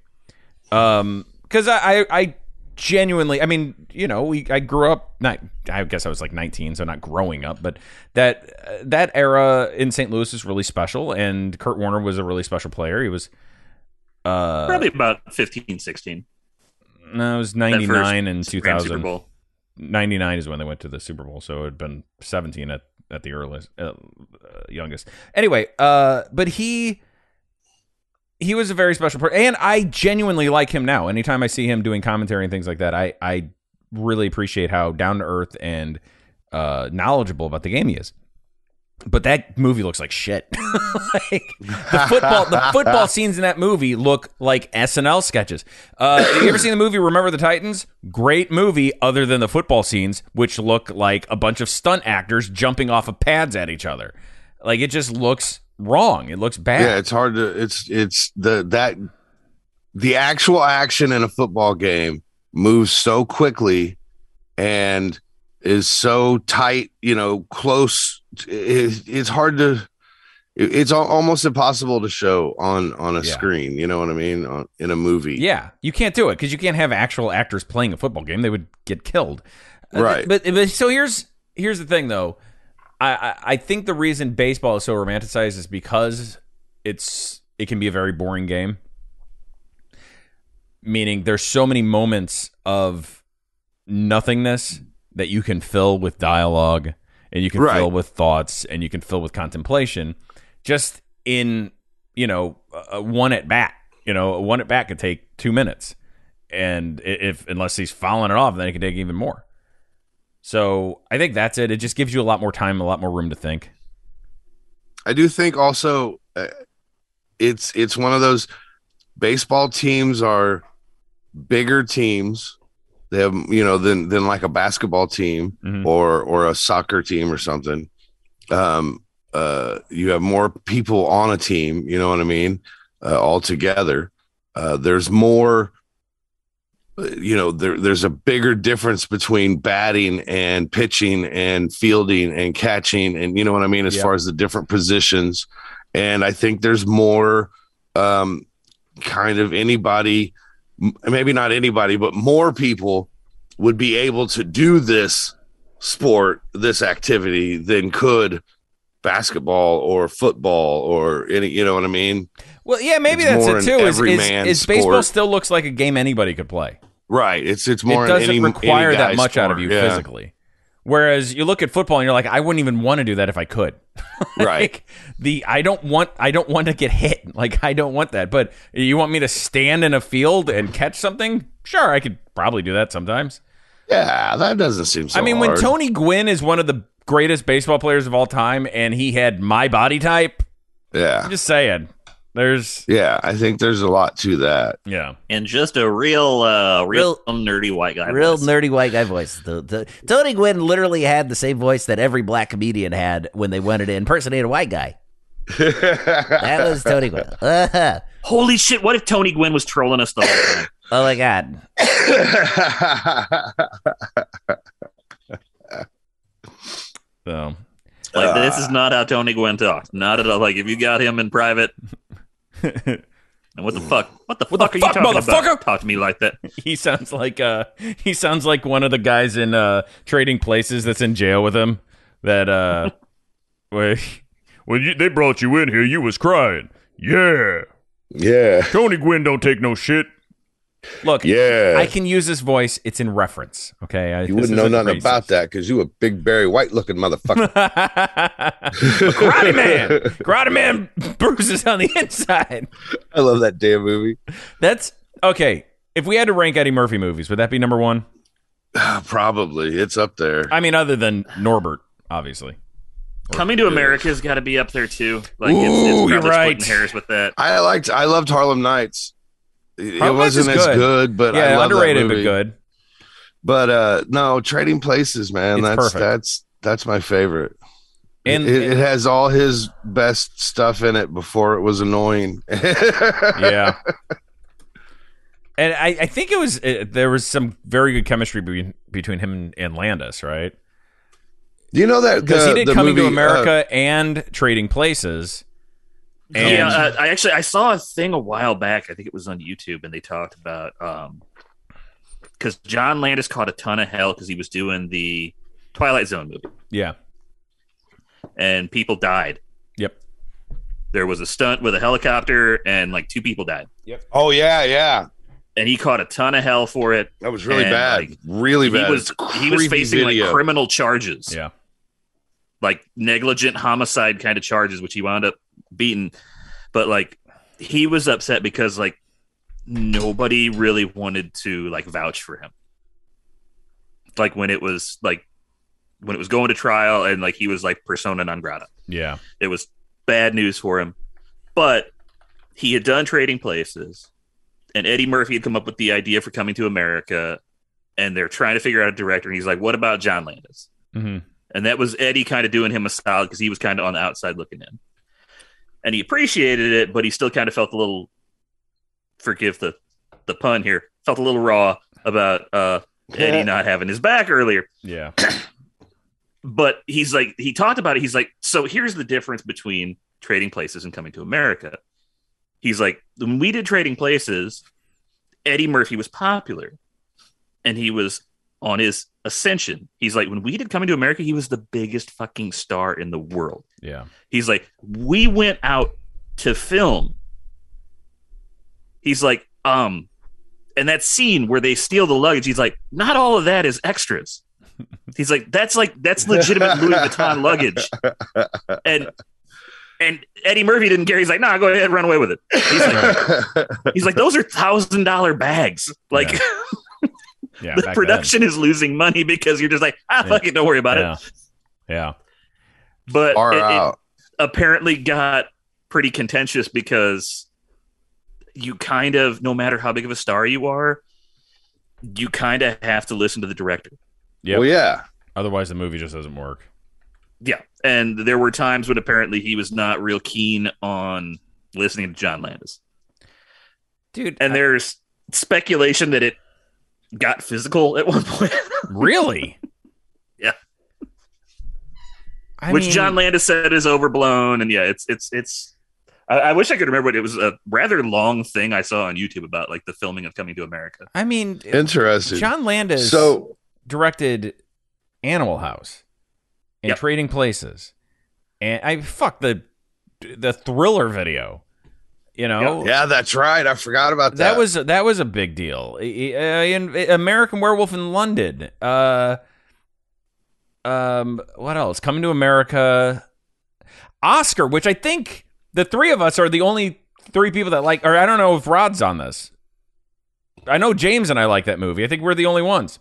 Um, because I, I, I genuinely, I mean, you know, we, I grew up. Not, I guess I was like 19, so not growing up, but that uh, that era in St. Louis is really special, and Kurt Warner was a really special player. He was, uh, Probably about 15, 16. no, it was 99 and 2000. 99 is when they went to the Super Bowl, so it had been 17 at at the earliest uh, youngest. Anyway, uh but he he was a very special person and I genuinely like him now. Anytime I see him doing commentary and things like that, I I really appreciate how down to earth and uh knowledgeable about the game he is. But that movie looks like shit. like the football, the football scenes in that movie look like SNL sketches. Uh, you ever seen the movie Remember the Titans? Great movie, other than the football scenes, which look like a bunch of stunt actors jumping off of pads at each other. Like it just looks wrong. It looks bad. yeah, it's hard to, it's, it's the, that, the actual action in a football game moves so quickly and is so tight, you know, close. It, it's hard to, it's almost impossible to show on on a Yeah. screen. You know what I mean? On, in a movie, Yeah, you can't do it because you can't have actual actors playing a football game; they would get killed. Uh, Right. But, but so here's here's the thing, though. I, I think the reason baseball is so romanticized is because it's it can be a very boring game. Meaning, there's so many moments of nothingness that you can fill with dialogue, and you can Right. fill with thoughts, and you can fill with contemplation. Just in you know one at bat. You know, a one at bat could take two minutes, and if unless he's fouling it off, then it could take even more. So I think that's it. It just gives you a lot more time, a lot more room to think. I do think also uh, it's it's one of those baseball teams are bigger teams. They have you know than than like a basketball team Mhm. or or a soccer team or something. Um, uh, you have more people on a team. You know what I mean? Uh, all together, uh, there's more. You know, there, there's a bigger difference between batting and pitching and fielding and catching, and you know what I mean, as Yeah. far as the different positions. And I think there's more, um, kind of anybody, maybe not anybody, but more people would be able to do this sport, this activity than could basketball or football or any, you know what I mean? Well, yeah, maybe It's that's it too. Is, is, is baseball still looks like a game anybody could play? Right. It's it's more it doesn't any, require any that much out of you Yeah. physically. Whereas you look at football and you're like, I wouldn't even want to do that if I could. Right. like the I don't want I don't want to get hit. Like I don't want that. But you want me to stand in a field and catch something? Sure, I could probably do that sometimes. Yeah, that doesn't seem so I mean, when. Tony Gwynn is one of the greatest baseball players of all time and he had my body type, Yeah. I'm just saying. There's Yeah, I think there's a lot to that. yeah. and just a real, uh, real, Real- nerdy white guy. Real voice. nerdy white guy voice. The, the, Tony Gwynn literally had the same voice that every black comedian had when they wanted to impersonate a white guy. That was Tony Gwynn. Uh-huh. Holy shit! What if Tony Gwynn was trolling us the whole time? Oh my god. So Like this is not how Tony Gwynn talks. Not at all. Like if you got him in private. And what the fuck? What the What fuck the are you talking motherfucker? about? Talk to me like that. he sounds like uh he sounds like one of the guys in uh trading places that's in jail with him that uh where when you, they brought you in here you was crying yeah yeah. tony gwynn don't take no shit look Yeah. i can use this voice it's in reference okay I, you wouldn't know nothing about that because you a big Barry White looking motherfucker. karate man karate man bruises on the inside I love that damn movie. that's okay if we had to rank eddie murphy movies would that be number one Probably. It's up there. i mean other than norbit obviously Coming to America's got to be up there too. Like Ooh, it's you're right. splitting hairs with that. I liked I loved Harlem Nights. It wasn't as good. good, but I yeah that underrated but good But uh no, Trading Places, man. It's that's perfect. that's that's my favorite. and it, it has all his best stuff in it before it was annoying. yeah. And I, I think it was uh, there was some very good chemistry between between him and, and Landis, right? you know that Because he did Coming to movie, uh, America and Trading Places. And yeah, uh, I actually I saw a thing a while back. I think it was on YouTube, and they talked about um because John Landis caught a ton of hell because he was doing the Twilight Zone movie, yeah, and people died. yep, There was a stunt with a helicopter, and like two people died, Yep. oh yeah, yeah. and he caught a ton of hell for it. That was really And, bad. like, really he bad. He was he was facing video. like criminal charges. yeah. like negligent homicide kind of charges, which he wound up beating. But like he was upset because like nobody really wanted to like vouch for him. Like when it was like when it was going to trial and like he was like persona non grata. Yeah. It was bad news for him. But he had done trading places and Eddie Murphy had come up with the idea for coming to America and they're trying to figure out a director and he's like, What about John Landis? hmm And that was Eddie kind of doing him a solid because he was kind of on the outside looking in. And he appreciated it, but he still kind of felt a little forgive the the pun here, felt a little raw about uh Eddie not having his back earlier. Yeah. But he's like he talked about it. He's like, so here's the difference between trading places and coming to America. He's like, when we did trading places, Eddie Murphy was popular and he was on his ascension. He's like, when we did coming to America, he was the biggest fucking star in the world. Yeah. He's like, we went out to film. He's like, um, and that scene where they steal the luggage, he's like, not all of that is extras. He's like, that's like that's legitimate Louis Vuitton luggage. And and Eddie Murphy didn't care. He's like, nah, go ahead, run away with it. He's like, he's like, those are thousand dollar bags. Like Yeah. the back production is losing money because you're just like, ah, fuck it, don't worry about then. it. Yeah. Yeah. But Far it- it, apparently got pretty contentious because you kind of no matter how big of a star you are you kind of have to listen to the director. Yep. Well, yeah. Otherwise, the movie just doesn't work. Yeah, and there were times when apparently he was not real keen on listening to John Landis, Dude. and there's speculation that it got physical at one point, really? Yeah. I which mean, John Landis said is overblown. And yeah, it's it's it's. I, I wish I could remember, but it was a rather long thing I saw on YouTube about like the filming of Coming to America. I mean, Interesting. John Landis so directed Animal House and Yep. Trading Places, and I fuck the the thriller video. You know, yeah, that's right. I forgot about that. that was that was a big deal. In American Werewolf in London. Uh, um, what else? Coming to America, Oscar, which I think the three of us are the only three people that like. Or I don't know if Rod's on this. I know James and I like that movie. I think we're the only ones.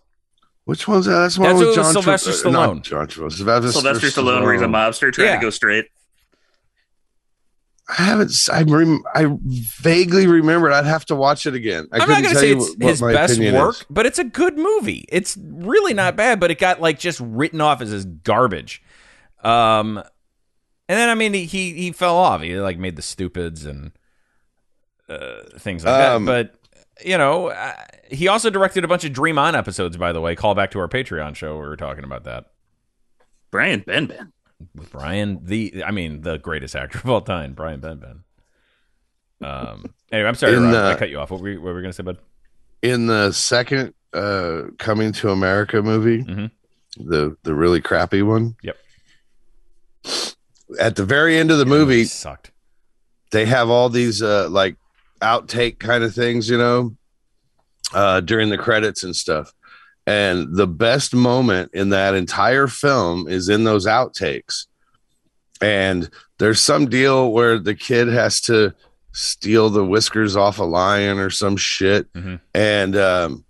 Which one's that? That's one That's with with John Sylvester Tra- uh, not Stallone. John Travolta. Sylvester, Sylvester Stallone, where he's a mobster trying Yeah. to go straight. I haven't. s- I rem, I vaguely remember. I'd have to watch it again. I I'm not couldn't going to say it's what- what his my best work, is. but it's a good movie. It's really not bad, but it got like just written off as his garbage. Um, and then I mean he he, he fell off. He like made the stupids and uh, things like Um, that. But you know, uh, he also directed a bunch of Dream On episodes. By the way, call back to our Patreon show. We were talking about that Brian Benben. with Brian, the I mean the greatest actor of all time, Brian Benben. Um. Anyway, I'm sorry, Rod, the- I cut you off. What were you, what were we going to say, bud? in the second uh coming to america movie Mhm. the the really crappy one Yep. at the very end of the movie sucked. they have all these uh like outtake kind of things you know uh during the credits and stuff and the best moment in that entire film is in those outtakes. And there's some deal where the kid has to steal the whiskers off a lion or some shit. Mhm. and um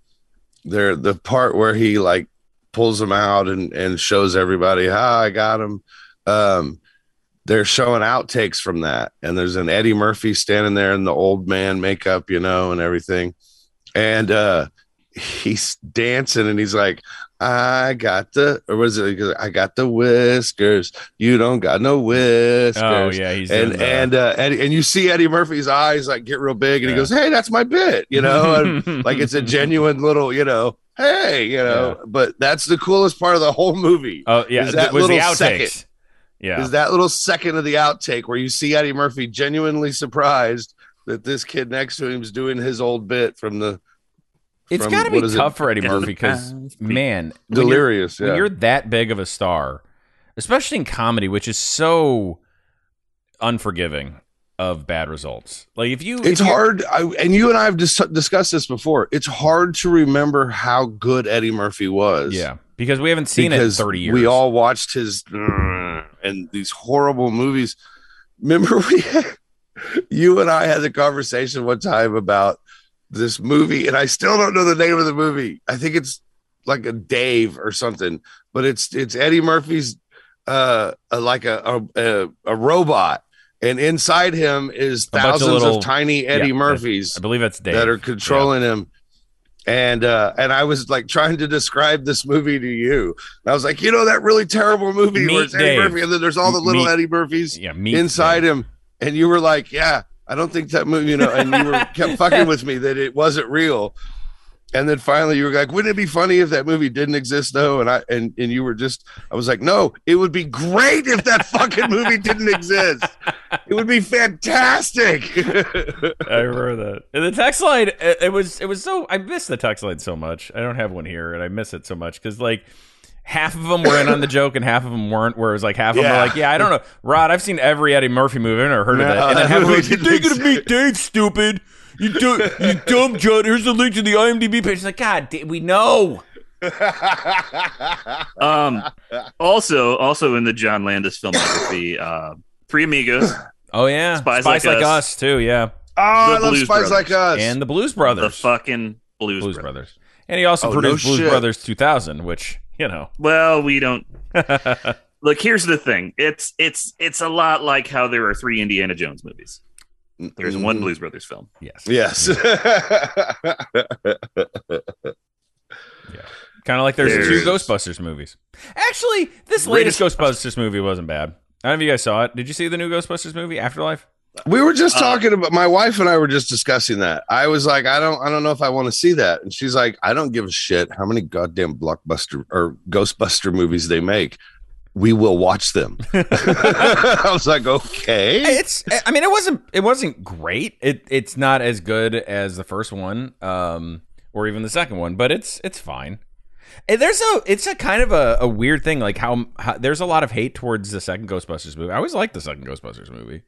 there the part where he like pulls them out and and shows everybody how i got him. Um they're showing outtakes from that. And there's an eddie murphy standing there in the old man makeup you know and everything. And uh he's dancing and he's like i got the or was it i got the whiskers you don't got no whiskers Oh yeah, he's and the- and uh Eddie, and you see Eddie Murphy's eyes like get real big, and Yeah. he goes, "Hey, that's my bit," you know, and like it's a genuine little, you know, hey, you know. But that's the coolest part of the whole movie. Oh yeah, is that was the outtakes. second. Yeah, Is that little second of the outtake where you see Eddie Murphy genuinely surprised that this kid next to him is doing his old bit from the it's from- got to be is it? tough for Eddie Murphy because man, when you're- Delirious. When you're that big of a star, especially in comedy, which is so unforgiving of bad results. Like if you, it's you- hard I, and you and i have dis- discussed this before it's hard to remember how good eddie murphy was yeah, because we haven't seen because it in thirty years. we all watched his uh, and these horrible movies remember we you and i had the conversation one time about this movie and i still don't know the name of the movie i think it's like a dave or something but it's it's eddie murphy's uh, uh like a, a a robot and inside him is bunch of thousands of, tiny eddie Yeah, murphys I believe that's Dave. that are controlling him. And uh and I was like trying to describe this movie to you. And I was like, you know that really terrible movie Meet where it's Eddie Dave. Murphy and then there's all the little Meet- Eddie Murphys yeah, inside Dave. him. And you were like, Yeah, I don't think that movie, you know, and you were kept fucking with me that it wasn't real. And then finally you were like, wouldn't it be funny if that movie didn't exist though? And I and, and you were just I was like, No, it would be great if that fucking movie didn't exist. It would be fantastic. I remember that. And the text line, it, it was it was so I miss the text line so much. I don't have one here, and I miss it so much because like half of them were in on the joke and half of them weren't. Where it was like half of them Yeah. were like, "Yeah, I don't know, Rod. I've seen every Eddie Murphy movie. I've never heard of No, that." And then that half of them were like, "You're didn't gonna meet Dave, stupid. You do, you dumb John. Here's the link to the IMDb page." It's like, God, da- we know. Um, also, also in the John Landis filmography, uh, Three Amigos, Oh yeah, Spies Spies, Like like, Us. us. too. Yeah, Oh, I The love Blues Spies Brothers. Like Us. and the Blues Brothers. the fucking Blues, Blues Brothers. Brothers, and he also Oh, no produced Blues shit. Brothers 2000, which you know. Well, we don't. Look, here's the thing. It's it's it's a lot like how there are three Indiana Jones movies. There's one Mhm. Blues Brothers film. Yes. Yes. Kind of like there's, There's- two Ghostbusters movies. Actually, this latest Ghostbusters movie wasn't bad. I don't know if you guys saw it. Did you see the new Ghostbusters movie, Afterlife? We were just Uh, talking about my wife and I were just discussing that. I was like, I don't, I don't know if I want to see that, and she's like, I don't give a shit how many goddamn blockbuster or Ghostbuster movies they make. We will watch them. I was like, okay. It's. I mean, it wasn't. It wasn't great. It. It's not as good as the first one, um, or even the second one, but it's. It's fine. And there's a. It's a kind of a, a weird thing, like how, how there's a lot of hate towards the second Ghostbusters movie. I always liked the second Ghostbusters movie.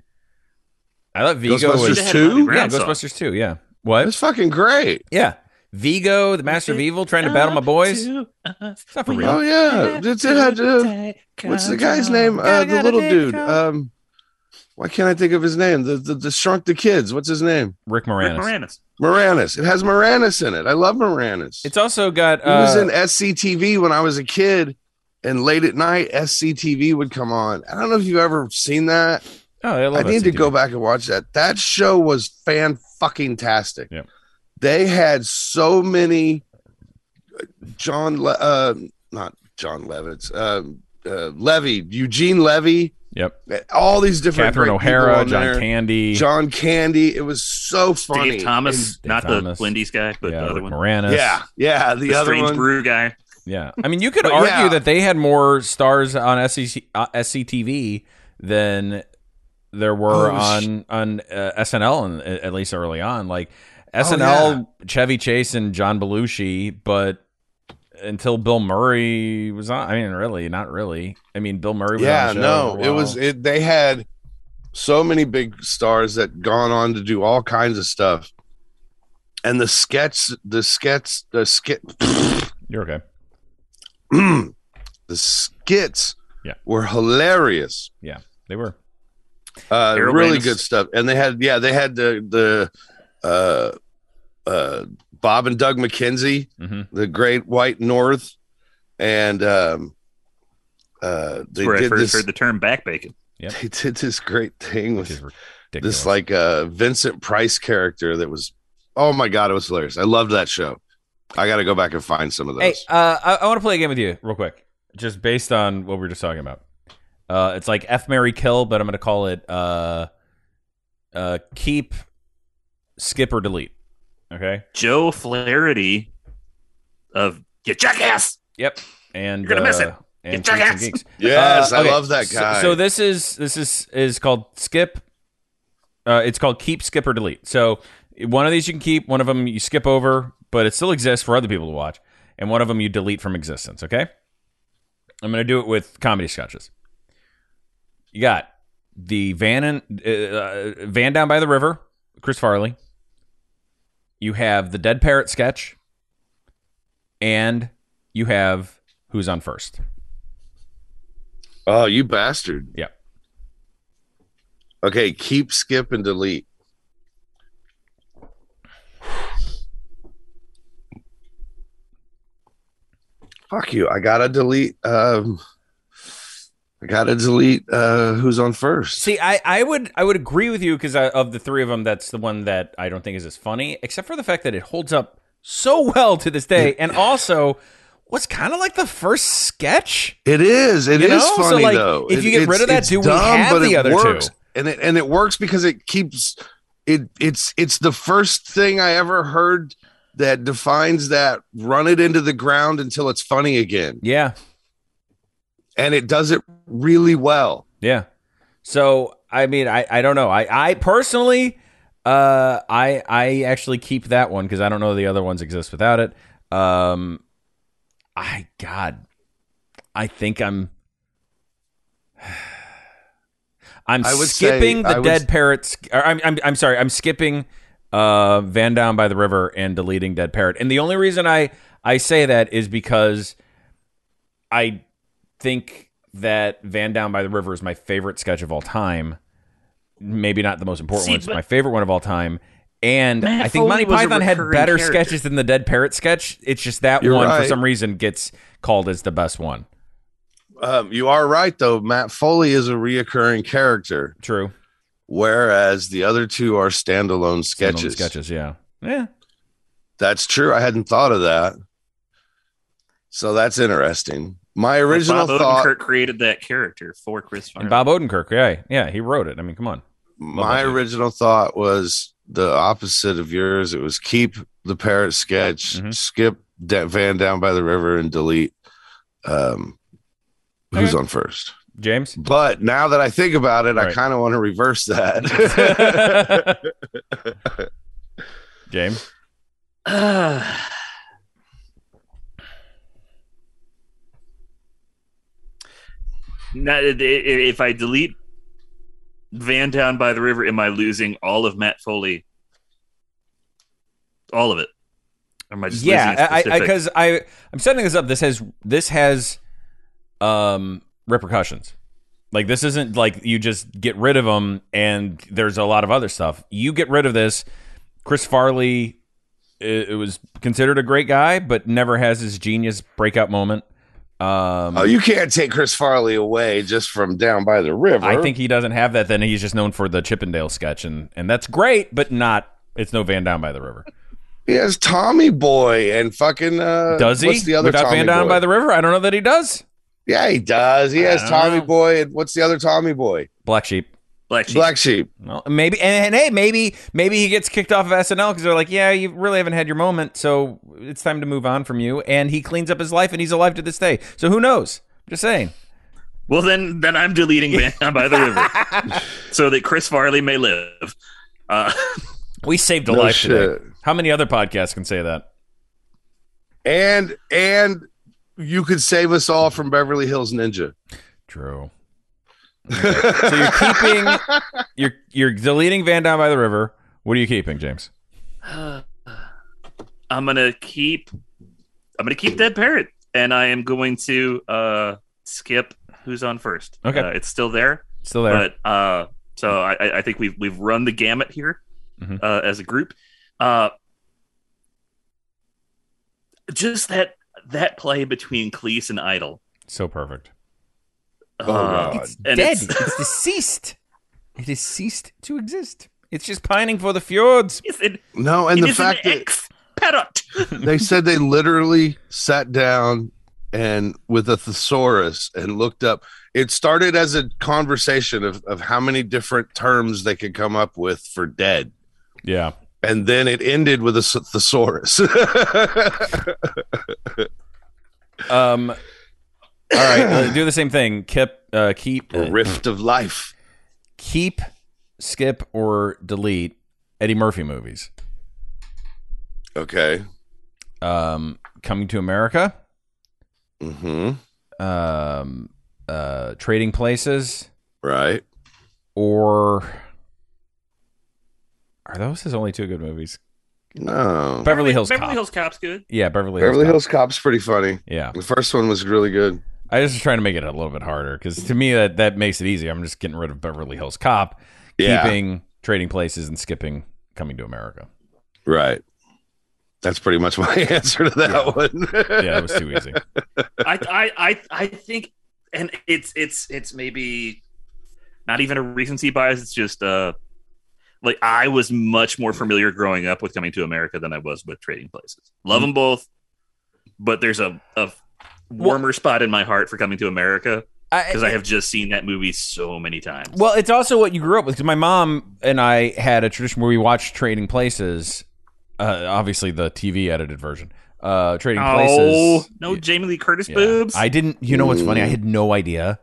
I thought Vigo Ghostbusters was. Two? Yeah, Ghostbusters two. Yeah. What? It's fucking great. Yeah. Vigo, the Master of Evil, trying to battle my boys. It's not for real. Oh yeah, it's, it had. Uh, what's the guy's name? Uh, the little dude. Um, why can't I think of his name? The, the the shrunk the kids. What's his name? Rick Rick Moranis. Moranis. Moranis. It has Moranis in it. I love Moranis. It's also got. He was Uh, in SCTV when I was a kid, and late at night, SCTV would come on. I don't know if you've ever seen that. Oh, I, love I need to go back and watch that. That show was fan fucking tastic. Yep. They had so many John, Le- uh, not John Levitz, uh, uh, Levy, Eugene Levy, Yep. all these different Catherine O'Hara, John there. Candy. John Candy. It was so funny. Dave Thomas, Dave not Thomas. the Wendy's guy, but yeah, the other Rick one. Moranis. Yeah, yeah. The, The, other Strange one. Brew guy. Yeah. I mean, you could argue yeah. that they had more stars on SEC, uh, SCTV than there were Oh, on on uh, SNL, and at least early on. Like Oh, SNL, Chevy Chase and John Belushi, but until Bill Murray was on, I mean, really, not really. I mean, Bill Murray. Was yeah on the show no it was it they had so many big stars that gone on to do all kinds of stuff and the sketch the sketch the skit You're okay. the skits Yeah. were hilarious Yeah, they were. Uh Harold really good stuff and they had yeah they had the the uh uh bob and doug mckenzie hmm the great white north and um uh That's they where I did first this heard the term back bacon. they did this great thing with this like uh Vincent Price character that was oh my god, it was hilarious. I loved that show. I got to go back and find some of those. Hey, uh, I, I want to play a game with you real quick, just based on what we were just talking about. Uh, it's like F Mary Kill, but I'm going to call it uh, uh, Keep, Skip or Delete. Okay. Joe Flaherty of You Jackass. Yep. And You're gonna miss uh, it. And Get Freaks and jackass. Geeks. yes, Uh, I love that so- guy. So, this is this is is called Skip. Uh, it's called Keep, Skip or Delete. So one of these you can keep, one of them you skip over, but it still exists for other people to watch, and one of them you delete from existence. Okay. I'm gonna do it with comedy sketches. You got the Van and uh, Van down by the river, Chris Farley. You have the Dead Parrot sketch, and you have Who's on First. oh, you bastard. Yep. Okay, keep, skip, and delete. Fuck you. I gotta delete. Um, I gotta delete. Uh, who's on first? See, I, I would I would agree with you because of the three of them, that's the one that I don't think is as funny, except for the fact that it holds up so well to this day, and also was kind of like the first sketch. It is. It is You know? So, funny like, though. if you get rid of that, do we have the it other two? And it and it works because it keeps it. It's it's the first thing I ever heard that defines that. Run it into the ground until it's funny again, Yeah, and it does it really well. yeah. So I mean, I, I don't know. I I personally, uh, I I actually keep that one because I don't know the other ones exist without it. Um, I God, I think I'm. I'm skipping the would- dead parrots. Or I'm, I'm I'm sorry. I'm skipping uh, Van Down by the River and deleting Dead Parrot. And the only reason I I say that is because I think that Van Down by the River is my favorite sketch of all time. Maybe not the most important See, one. It's but- my favorite one of all time. And Matt I think Foley Monty was a Python had recurring better character. sketches than the Dead Parrot sketch. It's just that You're one for right. some reason gets called as the best one. Um, you are right though. Matt Foley is a reoccurring character, True. whereas the other two are standalone Standalone sketches. Sketches, yeah. Yeah. That's true. I hadn't thought of that. So that's interesting. My original Bob thought, Odenkirk created that character for Chris Farley. And Bob Odenkirk, yeah, yeah, he wrote it. I mean, come on. my that dude. original thought was the opposite of yours. It was keep the parrot sketch, Mhm. skip Da- Van down by the river, and delete. Um, who's Okay. on first? James. But now that I think about it, I kind of want to reverse that. James. Now, i- i- if I delete Van Down by the River, am I losing all of Matt Foley? All of it. Or am I just yeah, losing a I because I, I'm setting this up. This has this has um repercussions. Like this isn't like you just get rid of them and there's a lot of other stuff. You get rid of this. Chris Farley, it, it was considered a great guy, but never has his genius breakout moment. Um, oh, you can't take Chris Farley away just from down by the river. I think he doesn't have that. Then he's just known for the Chippendale sketch, and and that's great, but not. It's no Van Down by the River. he has Tommy Boy and fucking. Uh, Does he? What's the other Without Tommy Van Down Boy? by the River, I don't know that he does. Yeah, he does. He has I don't Tommy know. Boy and what's the other Tommy Boy? Black Sheep. Black Sheep. Black Sheep. Well, maybe, and, and hey, maybe, maybe he gets kicked off of SNL because they're like, yeah, you really haven't had your moment, so it's time to move on from you. And he cleans up his life, and he's alive to this day. So who knows? Just saying. Well, then, then I'm deleting Van by the River so that Chris Farley may live. Uh, We saved a No life shit. today. How many other podcasts can say that? And and you could save us all from Beverly Hills Ninja. True. So you're keeping, you're you're deleting Van Down by the River. What are you keeping, James? I'm gonna keep. I'm gonna keep Dead Parrot, and I am going to uh, skip who's on first. Okay. uh, it's still there, Still there? but uh, so I, I- think we've we've run the gamut here Mhm. uh, as a group. Uh, just that that play between Cleese and Idle. so perfect. Oh, Uh, God. It's and dead. it's- It's, deceased. It has ceased to exist. It's just pining for the fjords. Yes, it, No, and it the is fact an that parrot. they said they literally sat down and with a thesaurus and looked up. It started as a conversation of, of how many different terms they could come up with for dead. Yeah. And then it ended with a thesaurus. Um. All right. uh, do the same thing. Keep. Uh, keep. a rift of life. keep. Skip or delete Eddie Murphy movies. Okay. Um. Coming to America. hmm Um. Uh. Trading Places. Right. Or. Are those his only two good movies? No. Beverly Hills Beverly Cop. Hills Cop's good. Yeah, Beverly Hills. Beverly Cop. Hills Cop's pretty funny. Yeah. The first one was really good. I was just trying to make it a little bit harder because to me that that makes it easy. I'm just getting rid of Beverly Hills Cop, Yeah. keeping Trading Places, and skipping Coming to America. Right. That's pretty much my answer to that one. Yeah, it was too easy. I, I, I, I think, and it's it's it's maybe not even a recency bias. It's just uh, like I was much more familiar growing up with Coming to America than I was with Trading Places. Love them both, but there's a a warmer spot in my heart for Coming to America because I have just seen that movie so many times. Well, it's also what you grew up with. Because my mom and I had a tradition where we watched Trading Places. Uh, obviously, the TV edited version. Uh, Trading oh Places. no, Jamie Lee Curtis Yeah. boobs. I didn't. You know what's funny? I had no idea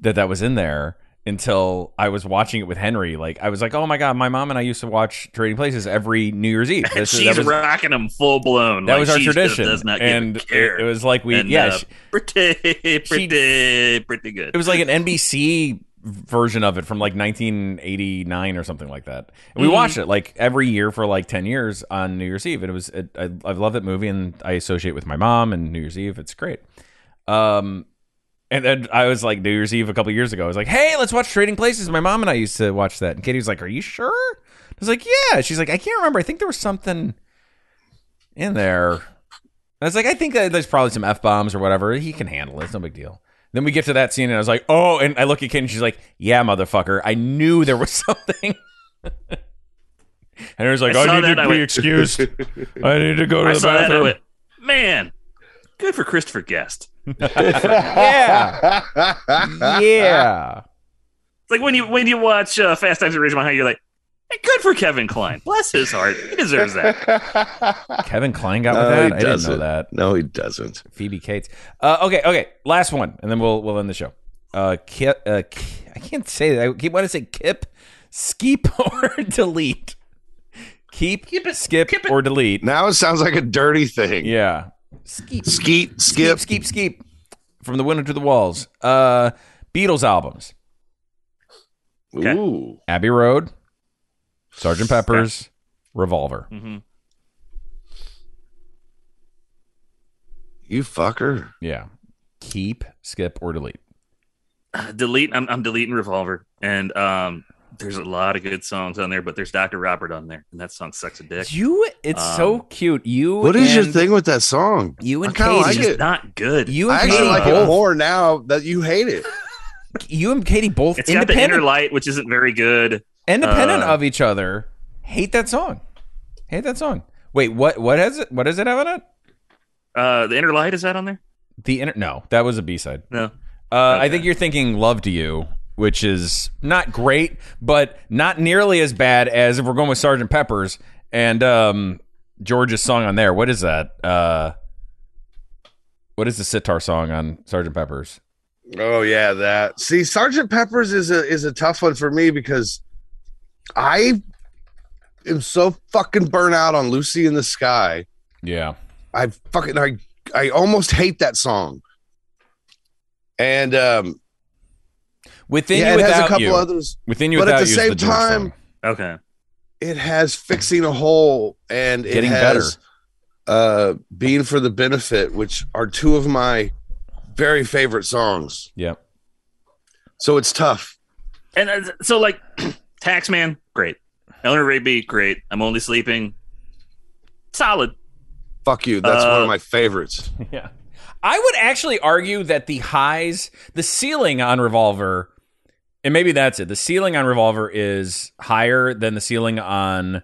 that that was in there until I was watching it with Henry. Like I was like, oh my god, my mom and I used to watch Trading Places every New Year's Eve. This- she's was, rocking them full blown. that like, was our tradition, Does not and care. it, it was like we and, yeah. uh, she- pretty, pretty, pretty good. it was like an NBC version of it from like 1989 or something like that. And we Mhm. watched it like every year for like 10 years on New Year's Eve. And it was it, I I love that movie and I associate with my mom and New Year's Eve. It's great. Um and then I was like New Year's Eve a couple years ago. I was like, "Hey, let's watch Trading Places." My mom and I used to watch that. And Katie was like, "Are you sure?" I was like, "Yeah." She's like, "I can't remember. I think there was something in there." I was like, "I think that there's probably some f bombs or whatever. He can handle it. It's no big deal." Then we get to that scene, and I was like, "Oh!" And I look at Katie, and she's like, "Yeah, motherfucker. I knew there was something." and I was like, I "I, need to I be went- excused. I need to go to I the saw that. I bathroom." went, man, Good for Christopher Guest. Yeah. yeah. It's like when you when you watch uh, Fast Times at Ridgemont High, you're like, hey, good for Kevin Kline. Bless his heart. He deserves that. Kevin Kline got with that. he I didn't know that. No, he doesn't. Phoebe Cates. Uh, okay, okay. Last one, and then we'll we'll end the show. Uh, Kip, uh, K- I can't say that. I keep want to say Kip, skip or delete. Keep, keep it, skip, or delete. Now it sounds like a dirty thing. Yeah. Skeep, Skeet, skip. skip, skip. From the window to the walls. Uh, Beatles albums: Okay. Ooh. Abbey Road, Sergeant Pepper's, Revolver. hmm You fucker. Yeah. Keep, skip, or delete. delete. I'm, I'm deleting Revolver, and um, there's a lot of good songs on there, but there's Dr. Robert on there, and that song sucks a dick. You, it's so Um, cute. You, What is your thing with that song? You and Katie like It's it. not good. You I and actually Katie like both. it more now that you hate it. You and Katie both It's got the independent, inner light, which isn't very good. independent uh, of each other. Hate that song. Hate that song. Wait, what? What has it? What does it have on it? Uh, the inner light is that on there? The inner? No, that was a B side. No. Uh, I think you're thinking "Love to You," which is not great, but not nearly as bad as if we're going with Sergeant Pepper's and um, George's song on there. What is that? Uh, what is the sitar song on Sergeant Pepper's? Oh yeah, that. See, Sergeant Pepper's is a is a tough one for me because I am so fucking burnt out on Lucy in the Sky. Yeah, I fucking I I almost hate that song. And um within yeah, you it has without a couple you. others. Within you but without at the you same the time, song. Okay. It has fixing a hole and it Getting has uh being for the benefit, which are two of my very favorite songs. Yep. So it's tough. And uh, so, like, Taxman, great. Eleanor Rigby, great. I'm only sleeping. Solid. Fuck you. That's one Uh, of my favorites. Yeah. I would actually argue that the highs, the ceiling on Revolver, and maybe that's it. The ceiling on Revolver is higher than the ceiling on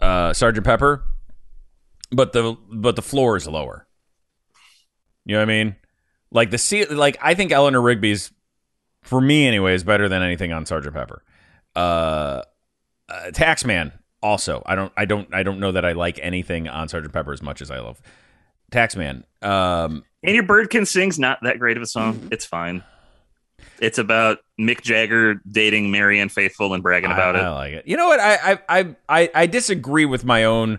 uh, Sergeant Pepper, but the but the floor is lower. You know what I mean? Like the ce- like I think Eleanor Rigby's for me anyway is better than anything on Sergeant Pepper. Uh, uh Taxman also. I don't I don't I don't know that I like anything on Sergeant Pepper as much as I love Taxman. Um, And Your Bird Can Sing's not that great of a song. It's fine. It's about Mick Jagger dating Marianne Faithfull and bragging about I, it. I like it. You know what? I I I I, disagree with my own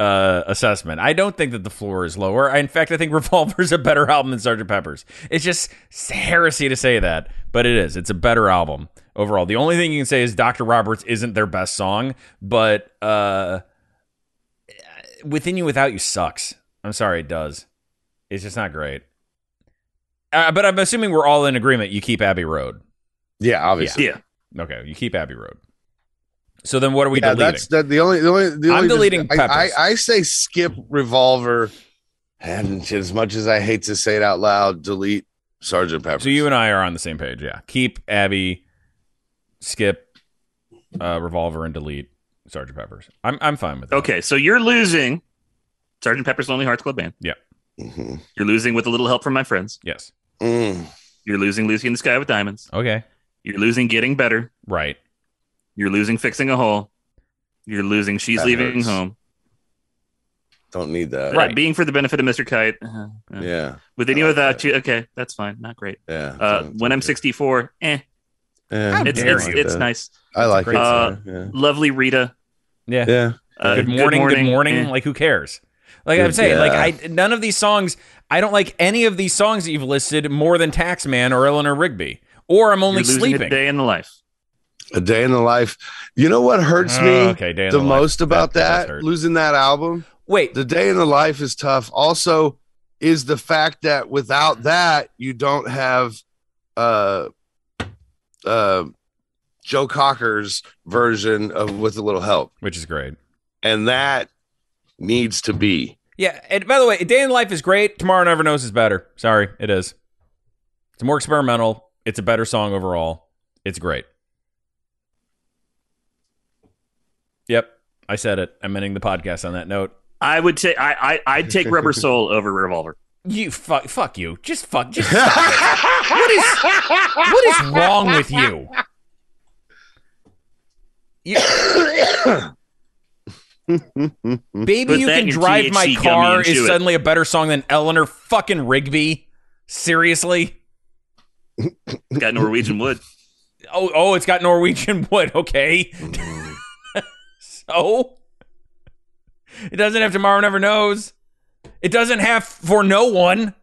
uh, assessment. I don't think that the floor is lower. I, in fact, I think Revolver's a better album than Sgt. Pepper's. It's just heresy to say that, but it is. It's a better album overall. The only thing you can say is Dr. Roberts isn't their best song, but uh, Within You Without You sucks. I'm sorry, it does. It's just not great. Uh, but I'm assuming we're all in agreement. You keep Abbey Road. Yeah, obviously. Yeah. Okay, you keep Abbey Road. So then, what are we yeah, deleting? that's that. The only, the only, the I'm only deleting I, I, I say skip revolver, and as much as I hate to say it out loud, delete Sergeant Pepper. So you and I are on the same page. Yeah, keep Abbey, skip uh, Revolver, and delete Sergeant Pepper's. I'm I'm fine with that. Okay, so you're losing Sergeant Pepper's Lonely Hearts Club Band. Yeah. Mhm. You're losing with a little help from my friends. Yes. Mm. You're losing Lucy in the Sky with Diamonds. Okay. You're losing Getting Better. Right. You're losing Fixing a Hole. You're losing She's That Leaving hurts. Home. Don't need that. Right. Being for the benefit of Mr. Kite. Uh, uh, Yeah. With you I like without that. you. Okay, that's fine. Not great. Yeah. Uh, Don't- when I'm don't- 64, eh. Yeah, It's it's, you. it's nice. I like it. great Uh, yeah. Lovely Rita. Yeah. Yeah. Uh, good morning. Good morning. eh. Like who cares? Like I'm Good- saying, like. I none of these songs. I don't like any of these songs that you've listed more than Taxman or Eleanor Rigby. Or I'm only You're sleeping. a day in the life. A day in the life. You know what hurts Oh, me okay, Day the, the most about That- that does that? hurt. Losing that album. Wait, The day in the life is tough. Also, is the fact that without that, you don't have uh uh Joe Cocker's version of with a little help. which is great. And that needs to be. Yeah, and by the way, A Day in Life is great. Tomorrow Never Knows is better. Sorry, it is. It's more experimental. It's a better song overall. It's great. Yep, I said it. I'm ending the podcast on that note. I would take I, I I'd take Rubber Soul over Revolver. You fuck, fuck you. Just fuck. Just stop it. what is what is wrong with you? You- Baby, you can drive my THC gummy car is chew it. suddenly a better song than Eleanor fucking Rigby. Seriously? It's got Norwegian Wood. Oh, oh, it's got Norwegian wood. Okay. so it doesn't have tomorrow never knows. It doesn't have for no one,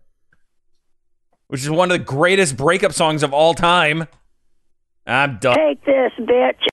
which is one of the greatest breakup songs of all time. I'm done. Take this, bitch.